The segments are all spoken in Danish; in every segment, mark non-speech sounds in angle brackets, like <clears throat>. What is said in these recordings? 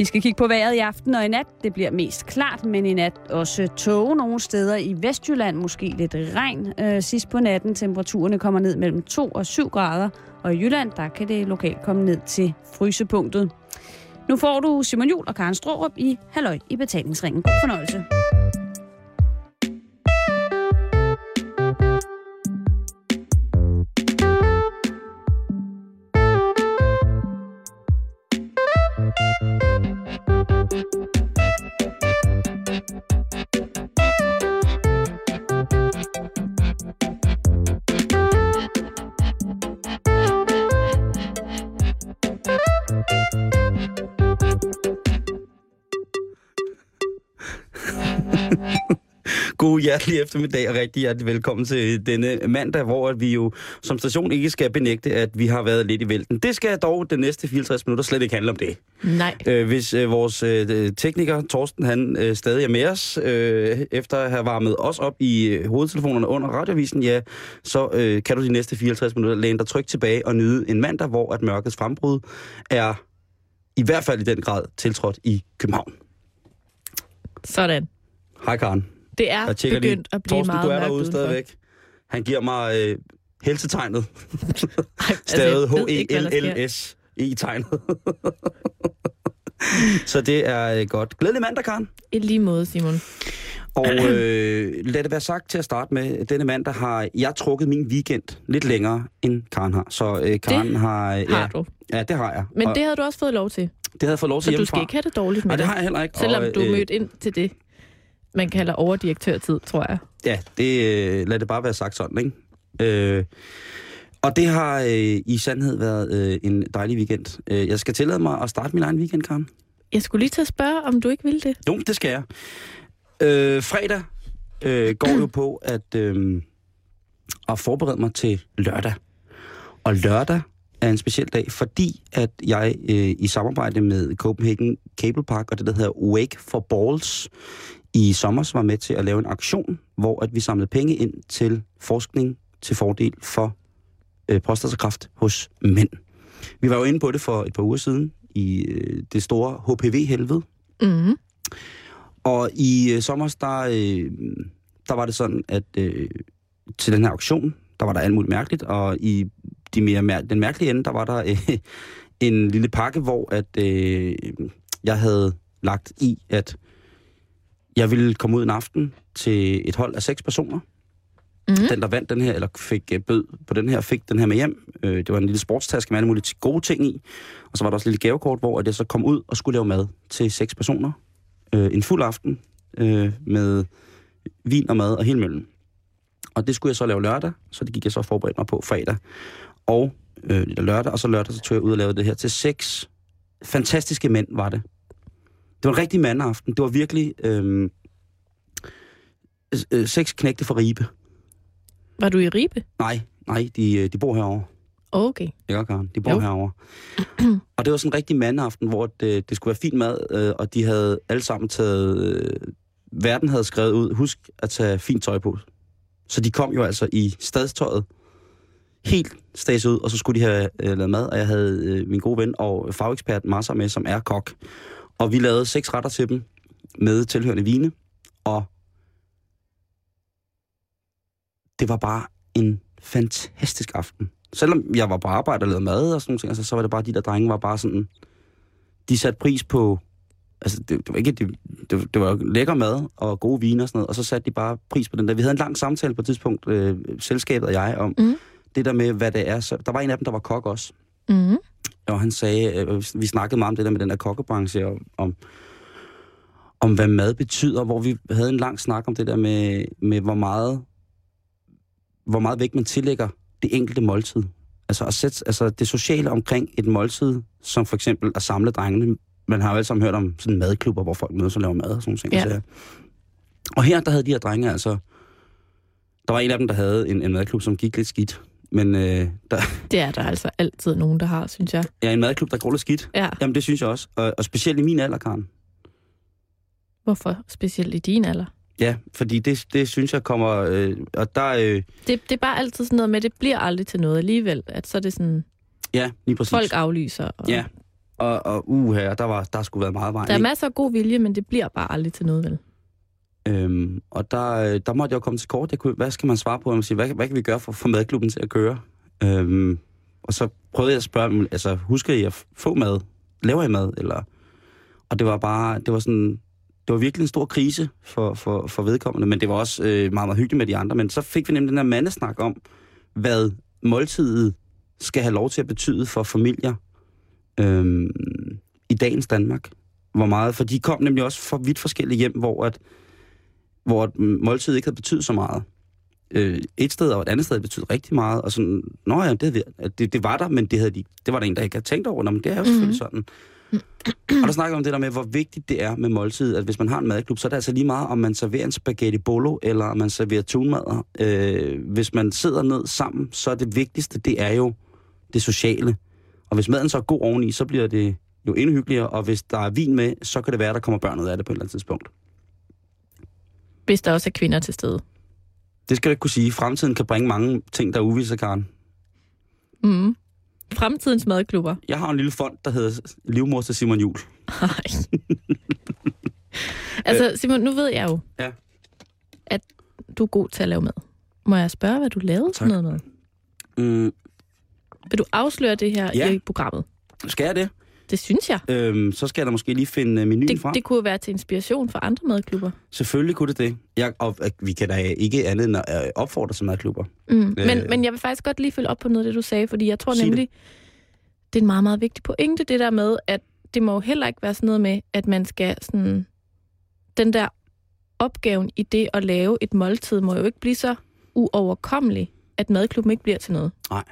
Vi skal kigge på vejret i aften og i nat. Det bliver mest klart, men i nat også tåge nogle steder i Vestjylland. Måske lidt regn øh, sidst på natten. Temperaturerne kommer ned mellem 2 og 7 grader. Og i Jylland, der kan det lokalt komme ned til frysepunktet. Nu får du Simon Jul og Karen Strohrup i Halløj i betalingsringen. God fornøjelse. God hjertelig eftermiddag og rigtig hjertelig velkommen til denne mandag, hvor vi jo som station ikke skal benægte, at vi har været lidt i vælten. Det skal dog den næste 54 minutter slet ikke handle om det. Nej. Øh, hvis øh, vores øh, tekniker, Torsten, han øh, stadig er med os, øh, efter at have varmet os op i øh, hovedtelefonerne under radiovisen, ja, så øh, kan du de næste 54 minutter læne dig trygt tilbage og nyde en mandag, hvor at mørkets frembrud er i hvert fald i den grad tiltrådt i København. Sådan. Hej Karen. Det er begyndt lige. at blive Torsten, meget du er derude stadigvæk. Han giver mig øh, helsetegnet. <laughs> Altså, Stavet der. H-E-L-L-S. E-tegnet. <laughs> Så det er øh, godt. Glædelig mandag, Karen. I lige måde, Simon. Og øh, lad det være sagt til at starte med, denne mandag har jeg trukket min weekend lidt længere, end Karen har. Så øh, Karen Det har... øh, Har ja, du. Ja, det har jeg. Men og det havde du også fået lov til. det havde jeg fået lov til Så du hjemmefra. skal ikke have det dårligt med Nej, det har jeg heller ikke. Selvom og, du øh, mødt ind til det, man kalder overdirektørtid, tror jeg. Ja, det, øh, lad det bare være sagt sådan, ikke? Øh, og det har øh, i sandhed været øh, en dejlig weekend. Øh, jeg skal tillade mig at starte min egen weekend, Karen. Jeg skulle lige til at spørge, om du ikke ville det. Jo, det skal jeg. Øh, fredag øh, går jo på at, øh, at forberede mig til lørdag. Og lørdag er en speciel dag, fordi at jeg øh, i samarbejde med Copenhagen Cable Park og det, der hedder Wake for Balls, i sommer var med til at lave en aktion, hvor at vi samlede penge ind til forskning til fordel for øh, prostatakræft hos mænd. Vi var jo inde på det for et par uger siden i øh, det store HPV-helvede, Mm-hmm. og i øh, sommer, der, øh, der var det sådan, at øh, til den her auktion, der var der alt muligt mærkeligt, og i de mere mær- den mærkelige ende, der var der øh, en lille pakke, hvor at øh, jeg havde lagt i, at jeg ville komme ud en aften til et hold af seks personer. Mm-hmm. Den, der vandt den her, eller fik øh, bød på den her, fik den her med hjem. Øh, det var en lille sportstaske med alle mulige gode ting i. Og så var der også et lille gavekort, hvor at jeg så kom ud og skulle lave mad til seks personer. Øh, en fuld aften øh, med vin og mad og hele møllen. Og det skulle jeg så lave lørdag, så det gik jeg så forberedt mig på fredag. Og øh, lørdag, og så lørdag, så tog jeg ud og lavede det her til seks fantastiske mænd, var det. Det var en rigtig mandaften. Det var virkelig øh, øh, seks knægte fra Ribe. Var du i Ribe? Nej, nej, de, øh, de bor herovre. Okay. Ikke, Karen? De bor Jo. herovre. <clears throat> og det var sådan en rigtig mandaften, hvor det, det skulle være fin mad, øh, og de havde alle sammen taget... Øh, verden havde skrevet ud, husk at tage fint tøj på. Så de kom jo altså i stadstøjet, helt stads ud, og så skulle de have øh, lavet mad, og jeg havde øh, min gode ven og fagekspert Marsa med, som er kok. Og vi lavede seks retter til dem med tilhørende vine, og det var bare en fantastisk aften. Selvom jeg var på arbejde og lavede mad og sådan nogle ting, altså, så var det bare, de der drenge var bare sådan... De satte pris på... Altså, det, det var ikke... Det, det, det var lækker mad og gode viner og sådan noget, og så satte de bare pris på den der. Vi havde en lang samtale på et tidspunkt, øh, selskabet og jeg, om Mhm. det der med, hvad det er. Så, der var en af dem, der var kok også. Mm-hmm. Og han sagde, øh, vi snakkede meget om det der med den der kokkebranche, og om, om hvad mad betyder, hvor vi havde en lang snak om det der med, med hvor meget hvor meget vægt man tillægger det enkelte måltid. Altså, at sætte, altså det sociale omkring et måltid, som for eksempel at samle drengene. Man har jo alle sammen hørt om sådan madklubber, hvor folk mødes og laver mad og sådan noget. Ja. Og her, der havde de her drenge altså... Der var en af dem, der havde en, en madklub, som gik lidt skidt. Men øh, der Det er der altså altid nogen, der har, synes jeg. er en madklub, der går lidt skidt. Ja. Jamen, det synes jeg også. Og, og specielt i min alder, Karen. Hvorfor? Specielt i din alder. Ja, fordi det, det synes jeg kommer... Øh, og der... Øh, Det, det er bare altid sådan noget med, det bliver aldrig til noget alligevel. At så er det sådan, ja, lige præcis. folk aflyser. Og, Ja. Og, og uha, der, var, der skulle været meget vej. Der er ikke? masser af god vilje, men det bliver bare aldrig til noget, vel? Øhm, og der, øh, der måtte jeg jo komme til kort. Jeg kunne, hvad skal man svare på? Man siger, hvad, hvad kan vi gøre for at få madklubben til at køre? Øhm, og så prøvede jeg at spørge altså husker I at få mad? Laver I mad? Eller? Og det var bare, det var sådan, det var virkelig en stor krise for, for, for vedkommende, men det var også øh, meget, meget hyggeligt med de andre. Men så fik vi nemlig den her mandesnak om, hvad måltidet skal have lov til at betyde for familier øhm, i dagens Danmark. Hvor meget, for de kom nemlig også fra vidt forskellige hjem, hvor at, hvor at måltidet ikke havde betydet så meget. Øh, et sted og et andet sted betød rigtig meget, og sådan, nå ja, det, det, det var der, men det, havde de, det var der en, der ikke havde tænkt over, Nå, men det er jo selvfølgelig sådan. Og der snakker om det der med, hvor vigtigt det er med måltid, at hvis man har en madklub, så er det altså lige meget, om man serverer en spaghetti bolo, eller om man serverer tunmadder. Øh, hvis man sidder ned sammen, så er det vigtigste, det er jo det sociale. Og hvis maden så er god oveni, så bliver det jo endnu hyggeligere, og hvis der er vin med, så kan det være, at der kommer børn ud af det på et eller andet tidspunkt. Hvis der også er kvinder til stede. Det skal du ikke kunne sige. Fremtiden kan bringe mange ting, der er uvisse, Karen. Mm. Fremtidens madklubber. Jeg har en lille fond, der hedder Livmor til Simon Jul. <laughs> Altså, Simon, nu ved jeg jo, Ja. at du er god til at lave mad. Må jeg spørge, hvad du lavede Tak. noget mad? Mm, Vil du afsløre det her Ja. i programmet? skal jeg det? Det synes jeg. Øhm, så skal jeg da måske lige finde øh, menuen Det, frem. det kunne være til inspiration for andre madklubber. Selvfølgelig kunne det det. Jeg, og, øh, vi kan da ikke andet end at øh, opfordre til madklubber. Mm. Men, Øh. men jeg vil faktisk godt lige følge op på noget af det, du sagde, fordi jeg tror Sig det. nemlig, det er en meget, meget vigtig pointe, det der med, at det må jo heller ikke være sådan noget med, at man skal sådan... Den der opgaven i det at lave et måltid må jo ikke blive så uoverkommelig, at madklubben ikke bliver til noget. Jamen,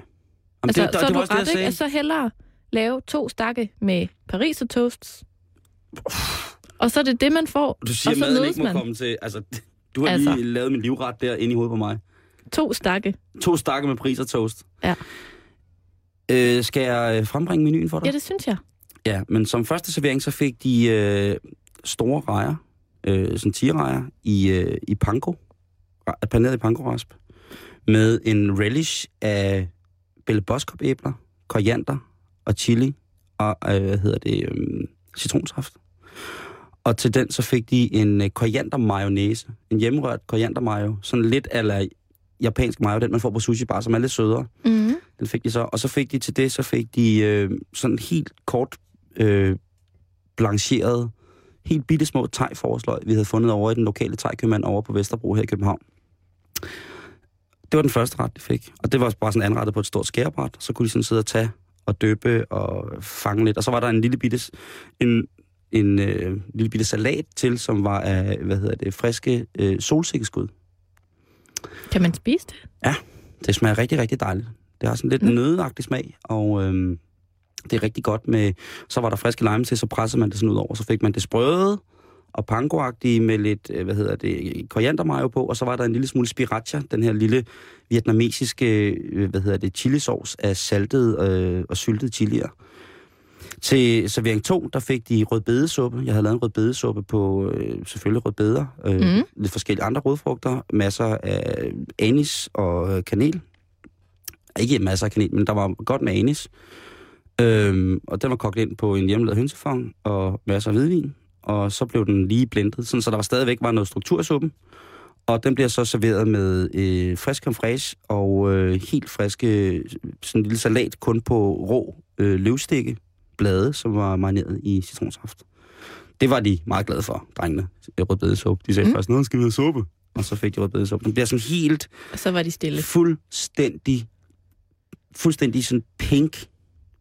Altså, det, så er du det, ret, ikke? Altså, så hellere lave to stakke med Paris og toasts. Og så er det det, man får. Du siger, og så maden ikke må man. komme til... Altså, du har Altså. lige lavet min livret der inde i hovedet på mig. To stakke. To stakke med pris og toast. Ja. Øh, skal jeg øh, frembringe menuen for dig? Ja, det synes jeg. Ja, men som første servering, så fik de øh, store rejer, øh, sådan tigerrejer, i, øh, i panko, paneret i panko-rasp, med en relish af Belle Boskop æbler, koriander og chili, og øh, hvad hedder det, øh, citronsaft. Og til den så fik de en øh, koriander mayonnaise, en hjemmerørt koriander mayo, sådan lidt eller japansk mayo, den man får på sushi bar, som er lidt sødere. Mm. Den fik de så. Og så fik de til det, så fik de øh, sådan helt kort øh, blancheret, helt bitte små tegforsløg, vi havde fundet over i den lokale tegkøbmand over på Vesterbro her i København. Det var den første ret, de fik. Og det var bare sådan anrettet på et stort skærebræt. Så kunne de sådan sidde og tage og døbe og fange lidt. Og så var der en lille bitte, en, en øh, lille bitte salat til, som var af, hvad hedder det, friske øh, solsikkeskud. Kan man spise det? Det smager rigtig, rigtig dejligt. Det har sådan lidt Mm. nødagtig smag, og øhm, det er rigtig godt med... Så var der friske lime til, så pressede man det sådan ud over, så fik man det sprøde og pankoagtige med lidt, øh, hvad hedder det, koriandermayo på, og så var der en lille smule sriracha, den her lille vietnamesiske, øh, hvad hedder det, chilisauce af saltet øh, og syltet chilier. Til servering 2, der fik de rødbedesuppe. Jeg havde lavet en rødbedesuppe på øh, selvfølgelig rødbeder, øh, mm. lidt forskellige andre rødfrugter, masser af anis og øh, kanel. Ikke masser af kanel, men der var godt med anis. Øhm, og den var kogt ind på en hjemmelavet hønsefong og masser af hvidvin. Og så blev den lige blendet, sådan, så der var stadigvæk var noget struktur i suppen. Og den bliver så serveret med øh, frisk fraiche og øh, helt friske, sådan en lille salat kun på rå øh, løvstikke blade, som var marineret i citronsaft. Det var de meget glade for, drengene. Rødbedesuppe. De sagde mm. først, nu skal vi have suppe. Og så fik de rødbedesuppe. Den bliver sådan helt Og så var de stille. fuldstændig, fuldstændig sådan pink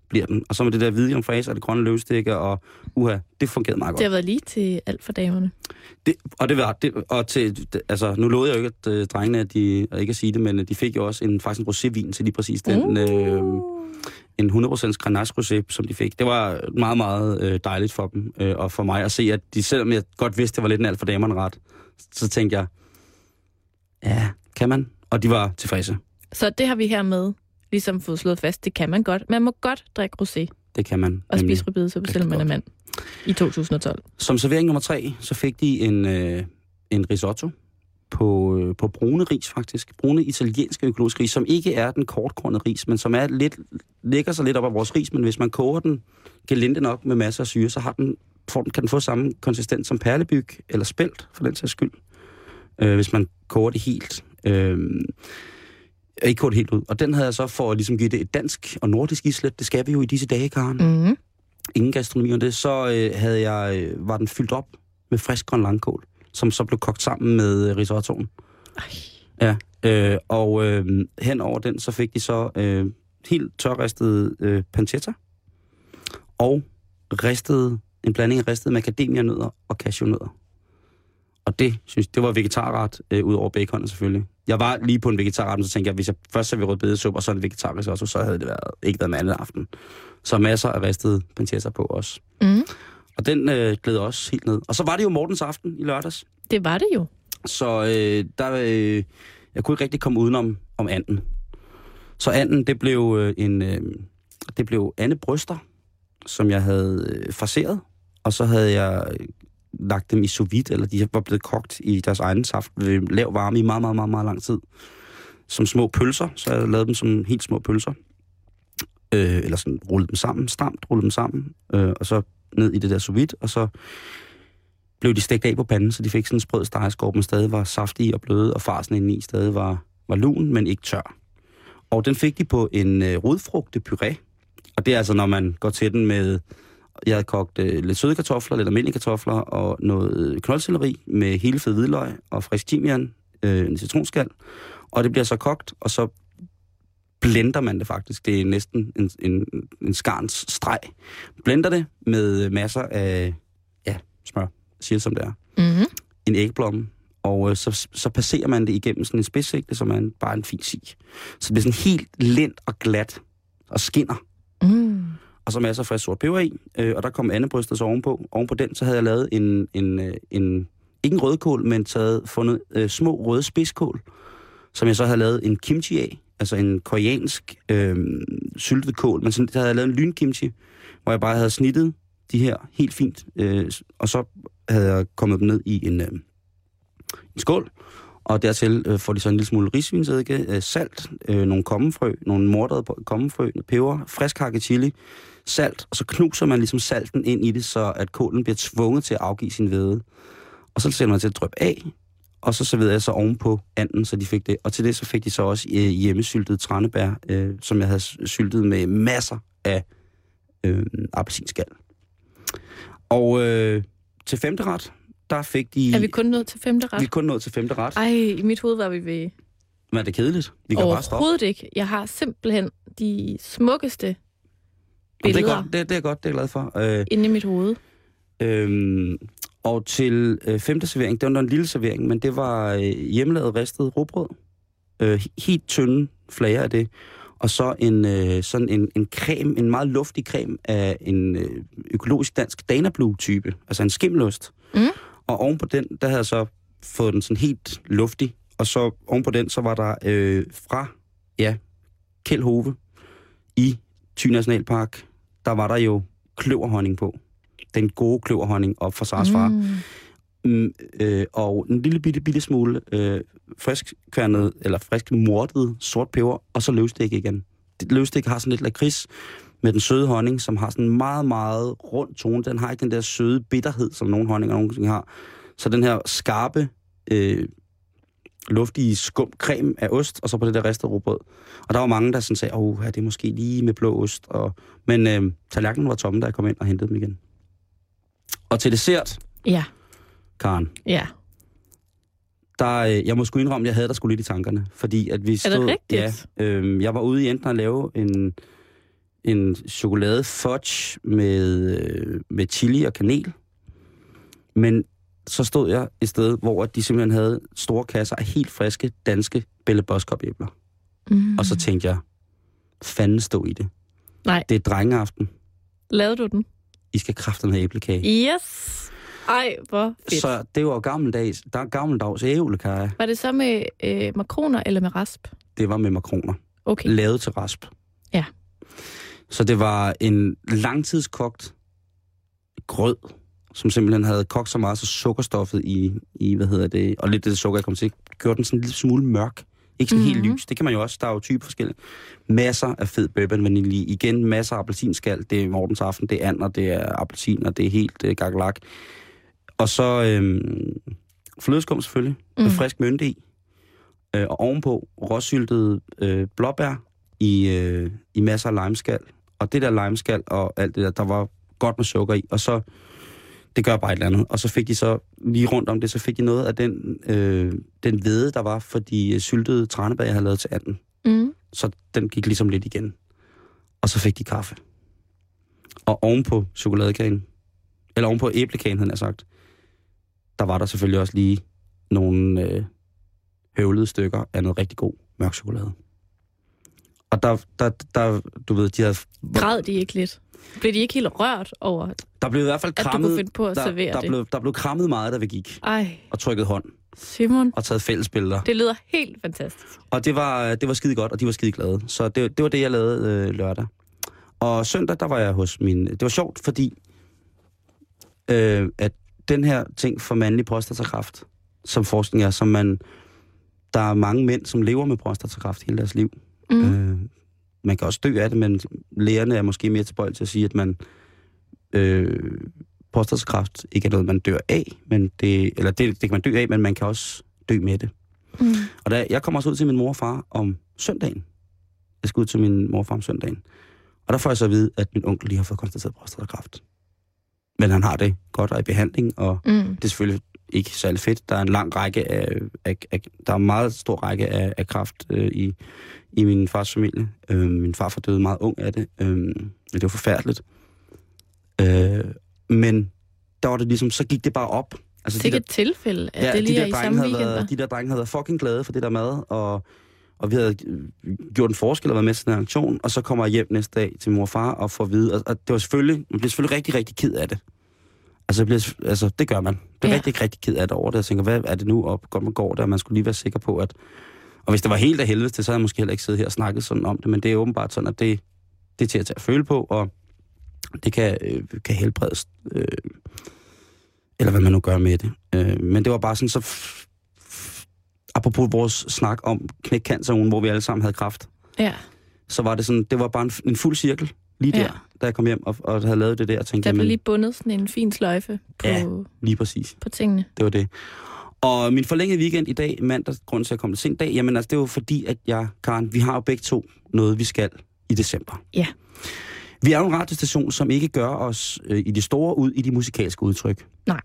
bliver den. Og så med det der hvide jomfræs og det grønne løvstikke, og uha, det fungerede meget Det har godt. været lige til alt for damerne. Det, og det var, det, og til, altså, nu lovede jeg jo ikke, at øh, drengene, at de, ikke at sige det, men øh, de fik jo også en, faktisk en rosévin til lige præcis den, Uh. øh, en 100% Grenache Rosé, som de fik. Det var meget, meget øh, dejligt for dem, øh, og for mig at se, at de, selvom jeg godt vidste, det var lidt en alt for damerne ret, så tænkte jeg, ja, kan man? Og de var tilfredse. Så det har vi hermed ligesom fået slået fast. Det kan man godt. Man må godt drikke rosé Det kan man. og spise rødbedesuppe, rigtig selvom man er mand. I 2012. Som servering nummer tre, så fik de en, øh, en risotto på, øh, på brune ris faktisk. Brune italienske økologiske ris, som ikke er den kortkornede ris, men som er lidt, lægger sig lidt op af vores ris, men hvis man koger den gelinde nok med masser af syre, så har den, får kan den få samme konsistens som perlebyg eller spelt, for den sags skyld. Øh, hvis man koger det helt. Øh, ikke koger det helt ud. Og den havde jeg så for at ligesom give det et dansk og nordisk islet. Det skal vi jo i disse dage, Karen. Mm. Ingen gastronomi om det. Så øh, havde jeg, øh, var den fyldt op med frisk grøn langkål, som så blev kogt sammen med øh, risottoen. Ja, øh, og øh, hen over den, så fik de så øh, helt tørristet øh, pancetta og ristet, en blanding af ristede macadamianødder og cashewnødder. Og det, synes det var vegetarret, øh, ud over baconet selvfølgelig. Jeg var lige på en vegetarret, så tænkte jeg, hvis jeg først serverer rødbedesuppe, og så en vegetarisk også, så havde det været, ikke været med andet aften. Så masser af ristede pancetta på også. Mm. Og den øh, glæder også helt ned. Og så var det jo Mortens aften i lørdags. Det var det jo. Så øh, der, øh, jeg kunne ikke rigtig komme udenom om anden. Så anden, det blev øh, en, øh, det blev Anne Bryster, som jeg havde øh, fraseret. Og så havde jeg øh, lagt dem i sous vide, eller de var blevet kogt i deres egen saft ved lav varme i meget, meget, meget, meget lang tid. Som små pølser, så jeg lavede dem som helt små pølser. Øh, eller sådan rullede dem sammen, stramt rullede dem sammen, øh, og så ned i det der sous vide, og så blev de stegt af på panden, så de fik sådan en sprød stegeskorp, men stadig var saftige og bløde, og farsen indeni stadig var, var lun, men ikke tør. Og den fik de på en øh, rodfrugtepuré, og det er altså, når man går til den med, jeg havde kogt øh, lidt søde kartofler, lidt almindelige kartofler, og noget knoldselleri med hele fed hvidløg og frisk timian, øh, en citronskal, og det bliver så kogt, og så blender man det faktisk. Det er næsten en, en, en skarns streg. Blender det med masser af ja, smør, siger som det er. Mm-hmm. En ægblomme, og øh, så, så passerer man det igennem sådan en spidssigte, som er en, bare en fin sig. Så det bliver sådan helt lent og glat og skinner. Og så masser af frisk sort peber i, øh, og der kom andebrystet så ovenpå. Ovenpå den, så havde jeg lavet en, en, øh, en ikke en rødkål, men taget, fundet øh, små røde spidskål, som jeg så havde lavet en kimchi af, altså en koreansk øh, syltet kål, men sådan, der havde jeg lavet en lynkimchi, hvor jeg bare havde snittet de her helt fint, øh, og så havde jeg kommet dem ned i en, øh, en skål, og dertil øh, får de så en lille smule risvinsedike, øh, salt, øh, nogle kommefrø, nogle mordrede kommefrø, peber, frisk hakket chili, salt, og så knuser man ligesom salten ind i det, så at kålen bliver tvunget til at afgive sin hvede. Og så sætter man til at dryppe af, og så serverede jeg så ovenpå anden, så de fik det. Og til det så fik de så også øh, hjemmesyltet tranebær, øh, som jeg havde syltet med masser af øh, appelsinskal. Og øh, til femte ret, der fik de... Er vi kun nået til femte ret? Vi er kun nået til femte ret. Ej, i mit hoved var vi ved... Men er det kedeligt? Vi kan bare stoppe. Overhovedet ikke. Jeg har simpelthen de smukkeste Jamen, det, er billeder godt, det, det er godt, det er jeg glad for. Øh, inde i mit hoved. Øhm, og til øh, femte servering, det var en lille servering, men det var øh, hjemmelavet ristet råbrød. Øh, helt tynde flager af det. Og så en, øh, sådan en, en creme, en meget luftig creme af en øh, økologisk dansk Dana Blue-type. Altså en skimmelost. Mm. Og oven på den, der havde jeg så fået den sådan helt luftig. Og så oven på den, så var der øh, fra, ja, Kjeld Hove i Thy Nationalpark, der var der jo kløverhonning på. Den gode kløverhonning op fra Sars far. Mm. Mm, øh, og en lille bitte, bitte smule øh, frisk kværnet, eller frisk mortet sort peber, og så løvstik igen. Det løvstik har sådan lidt lakrids med den søde honning, som har sådan en meget, meget rund tone. Den har ikke den der søde bitterhed, som nogle honninger nogensinde har. Så den her skarpe, øh, luftige skum creme af ost, og så på det der ristede rugbrød. Og der var mange, der sådan sagde, åh, er det måske lige med blå ost? Og, men øh, tallerkenen var tomme, da jeg kom ind og hentede dem igen. Og til dessert, Ja, Karen, ja. der, øh, jeg må sgu indrømme, at jeg havde der skulle lidt i tankerne. Fordi at vi det stod... rigtigt? Ja, øh, jeg var ude i enten at lave en, en chokolade fudge med, øh, med chili og kanel. Men så stod jeg et sted, hvor de simpelthen havde store kasser af helt friske danske Belle Boskop æbler. Mm. Og så tænkte jeg, fanden stå i det. Nej. Det er drengeaften. Lavede du den? I skal kræfte have æblekage. Yes! Ej, hvor fedt. Så det var gammeldags, der er gammeldags æblekage. Var det så med øh, makroner eller med rasp? Det var med makroner. Okay. lavet til rasp. Ja. Så det var en langtidskogt grød, som simpelthen havde kogt så meget, så sukkerstoffet i, i hvad hedder det, og lidt af det sukker, jeg kom til, gjorde den sådan en lille smule mørk. Ikke sådan mm-hmm. helt Mhm. lys. Det kan man jo også. Der er jo typer forskellige. Masser af fed bourbon vanilje. Igen, masser af appelsinskal. Det er morgens aften, det er and, og det er appelsin, og det er helt øh, gagalak. Og så øhm, flødeskum selvfølgelig, mm. med Mm. frisk mynte i. Øh, og ovenpå råsyltet øh, blåbær i, øh, i masser af limeskal. Og det der limeskal og alt det der, der var godt med sukker i. Og så, det gør bare et eller andet. Og så fik de så, lige rundt om det, så fik de noget af den, øh, den hvede, der var for de øh, syltede tranebær, jeg havde lavet til anden. Mm. Så den gik ligesom lidt igen. Og så fik de kaffe. Og ovenpå chokoladekagen, eller ovenpå æblekagen, havde jeg sagt, der var der selvfølgelig også lige nogle øh, høvlede stykker af noget rigtig god mørk chokolade. Og der, der, der, du ved, de havde, Græd de ikke lidt? Blev de ikke helt rørt over, der blev i hvert fald at du krammet, kunne finde på at der, servere der, det? blev, der blev krammet meget, da vi gik Ej, og trykket hånd Simon, og taget fælles billeder. det lyder helt fantastisk. Og det var, det var skide godt, og de var skide glade. Så det, det var det, jeg lavede øh, lørdag. Og søndag, der var jeg hos min... Det var sjovt, fordi øh, at den her ting for mandlig prostatakræft, som forskning er, som man... Der er mange mænd, som lever med prostatakræft hele deres liv. Mm. Øh, man kan også dø af det, men lægerne er måske mere tilbøjelige til at sige, at man... Øh, prostatakræft ikke er noget, man dør af, men det, eller det, det kan man dø af, men man kan også dø med det. Mm. Og da, jeg kommer også ud til min mor og far om søndagen. Jeg skal ud til min mor og far om søndagen. Og der får jeg så at vide, at min onkel lige har fået konstateret prostatakræft. Men han har det godt og i behandling, og Mm. det er selvfølgelig ikke særlig fedt. Der er en lang række af, af, af der er en meget stor række af, af kræft øh, i, i min fars familie. Øh, min farfar døde meget ung af det. Øh, det var forfærdeligt. Øh, men der var det ligesom, så gik det bare op. Altså, de Sikkert der- et tilfælde, at Ja, det lige de er der i samme weekend. været, de der drenge havde været fucking glade for det der mad, og, og vi havde øh, gjort en forskel og været med til den her aktion, og så kommer jeg hjem næste dag til mor og far og får at vide, og, og det var selvfølgelig, man bliver selvfølgelig rigtig, rigtig ked af det. Altså, jeg bliver, altså det gør man. Det er Ja. rigtig, rigtig ked af det over det. Jeg tænker, hvad er det nu op? Godt man går der, man skulle lige være sikker på, at... Og hvis det var helt af helvede til, så havde jeg måske heller ikke siddet her og snakket sådan om det, men det er åbenbart sådan, at det, det er til at tage at føle på, og det kan, øh, kan helbredes. Øh, eller hvad man nu gør med det. Øh, men det var bare sådan så... F- f- apropos vores snak om knækcancerugen, hvor vi alle sammen havde kraft, Ja, så var det sådan, det var bare en, en fuld cirkel lige der, Ja. da jeg kom hjem og, og havde lavet det der, tænkte, der blev jamen, lige bundet sådan en fin sløjfe på, Ja. lige præcis, på tingene. det var det. Og min forlængede weekend i dag, mandag, grund til at jeg kom til sent dag, jamen altså, det var fordi, at jeg, Karen, vi har jo begge to noget, vi skal i december. Ja. Vi er jo en radiostation, som ikke gør os øh, i det store ud i de musikalske udtryk. Nej.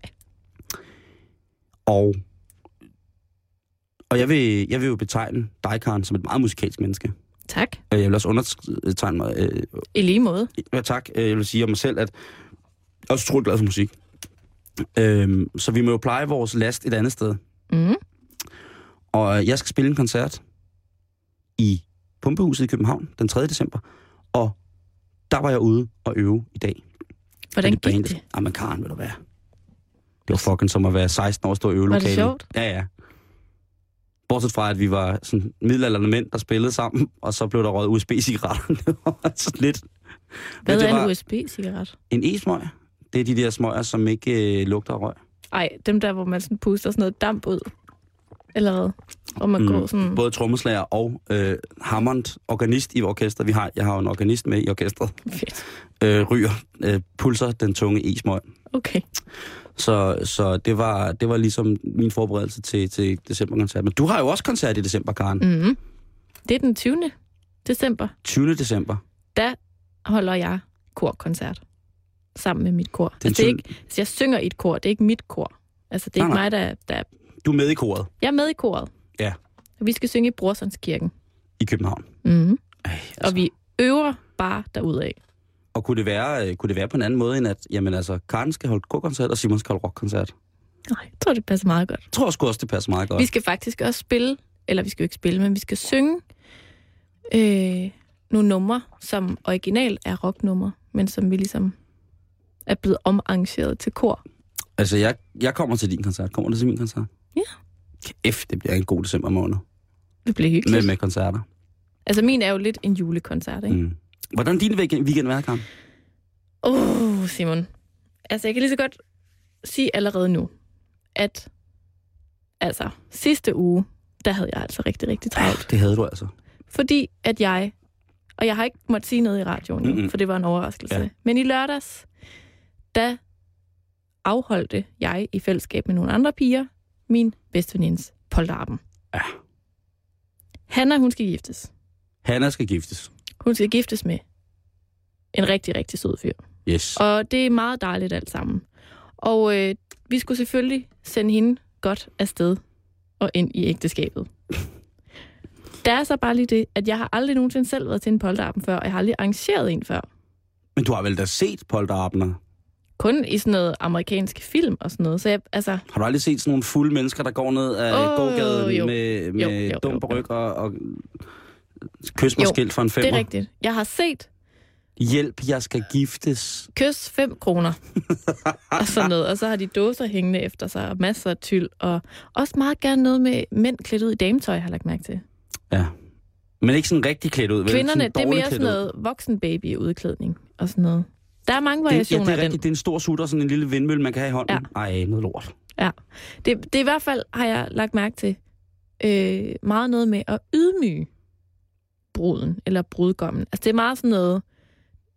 Og, og jeg, vil, jeg vil jo betegne dig, Karen, som et meget musikalsk menneske. Tak. Og jeg vil også undertegne mig... Øh, I lige måde. ja, tak. Øh, Jeg vil sige om mig selv, at jeg er også utrolig glad for musik. Øhm, så vi må jo pleje vores last et andet sted. Mm. Og øh, jeg skal spille en koncert i Pumpehuset i København den 3. december. Og der var jeg ude og øve i dag. Hvordan med gik det? Jamen, Karen, vil du være. Det var fucking som at være 16 år og stå i øvelokale. Var det sjovt? Ja, ja. Bortset fra, at vi var sådan middelalderne mænd, der spillede sammen, og så blev der røget USB-cigaretter. <laughs> det var sådan lidt... Hvad Men det er en USB-cigaret? En e-smøg. Det er de der smøger, som ikke øh, lugter af røg. Ej, dem der, hvor man sådan puster sådan noget damp ud. Eller hvad? Og man mm. går sådan... Både trommeslager og øh, Hammond, organist i orkester. Vi har, jeg har jo en organist med i orkestret. Fedt. Øh, ryger, øh, pulser den tunge e-smøg. Okay. Så, så det, var, det var ligesom min forberedelse til, til decemberkoncert. Men du har jo også koncert i december, Karen. Mm. Mm. Det er den 20. december. 20. december. Der holder jeg korkoncert. Sammen med mit kor. Den altså, det er 20. ikke, altså, jeg synger i et kor, det er ikke mit kor. Altså, det er Nej, ikke mig, der, der... Du er med i koret Jeg er med i koret. Ja. Og vi skal synge i Brorsonskirken. i København. Mm. Ej, Altså. Og vi øver bare derudad. Og kunne, det være, øh, kunne det være på en anden måde, end at jamen, altså, Karen skal holde korkoncert, og Simon skal holde rockkoncert? Nej, jeg tror, det passer meget godt. Jeg tror også, det passer meget godt. Vi skal faktisk også spille, eller vi skal jo ikke spille, men vi skal synge øh, nogle numre, som originalt er rocknumre, men som vi ligesom er blevet omarrangeret til kor. Altså, jeg, jeg kommer til din koncert. Kommer du til min koncert? Ja. Kæft, det bliver en god december måned. Det bliver hyggeligt. Med, med koncerter. Altså min er jo lidt en julekoncert, ikke? Mm. Hvordan din weekend, været, Karen? Åh, oh, Simon. Altså jeg kan lige så godt sige allerede nu, at altså sidste uge, der havde jeg altså rigtig, rigtig travlt. Det havde du altså. Fordi at jeg, og jeg har ikke måttet sige noget i radioen, mm Mm-mm. for det var en overraskelse, Ja. men i lørdags, der afholdte jeg i fællesskab med nogle andre piger min bedste venindes polterappen. Ja. Hanna, hun skal giftes. Hanna skal giftes. Hun skal giftes med en rigtig, rigtig sød fyr. Yes. Og det er meget dejligt alt sammen. Og øh, vi skulle selvfølgelig sende hende godt afsted og ind i ægteskabet. <laughs> Der er så bare lige det, at jeg har aldrig nogensinde selv været til en polterappen før, og jeg har aldrig arrangeret en før. Men du har vel da set polterabner? Kun i sådan noget amerikansk film og sådan noget. Så jeg, altså, Har du aldrig set sådan nogle fulde mennesker, der går ned Åh, oh, gågaden jo. med, med Jo, jo, dum ryg og, og kys mig Jo, skilt for en det femmer? er rigtigt. Jeg har set Hjælp, jeg skal giftes. kys 5 kroner <laughs> og sådan noget. Og så har de dåser hængende efter sig, og masser af tyld. Og også meget gerne noget med mænd klædt ud i dametøj, har jeg lagt mærke til. Ja. Men ikke sådan rigtig klædt ud. Kvinderne, det er mere sådan noget voksenbaby-udklædning og sådan noget. Der er mange Det, ja, variationer det er af den. rigtigt. Det er en stor sutter, sådan en lille vindmølle, man kan have i hånden. Ja. Ej, noget lort. Det, det er i hvert fald, har jeg lagt mærke til, øh, meget noget med at ydmyge bruden eller brudgommen. Altså det er meget sådan noget,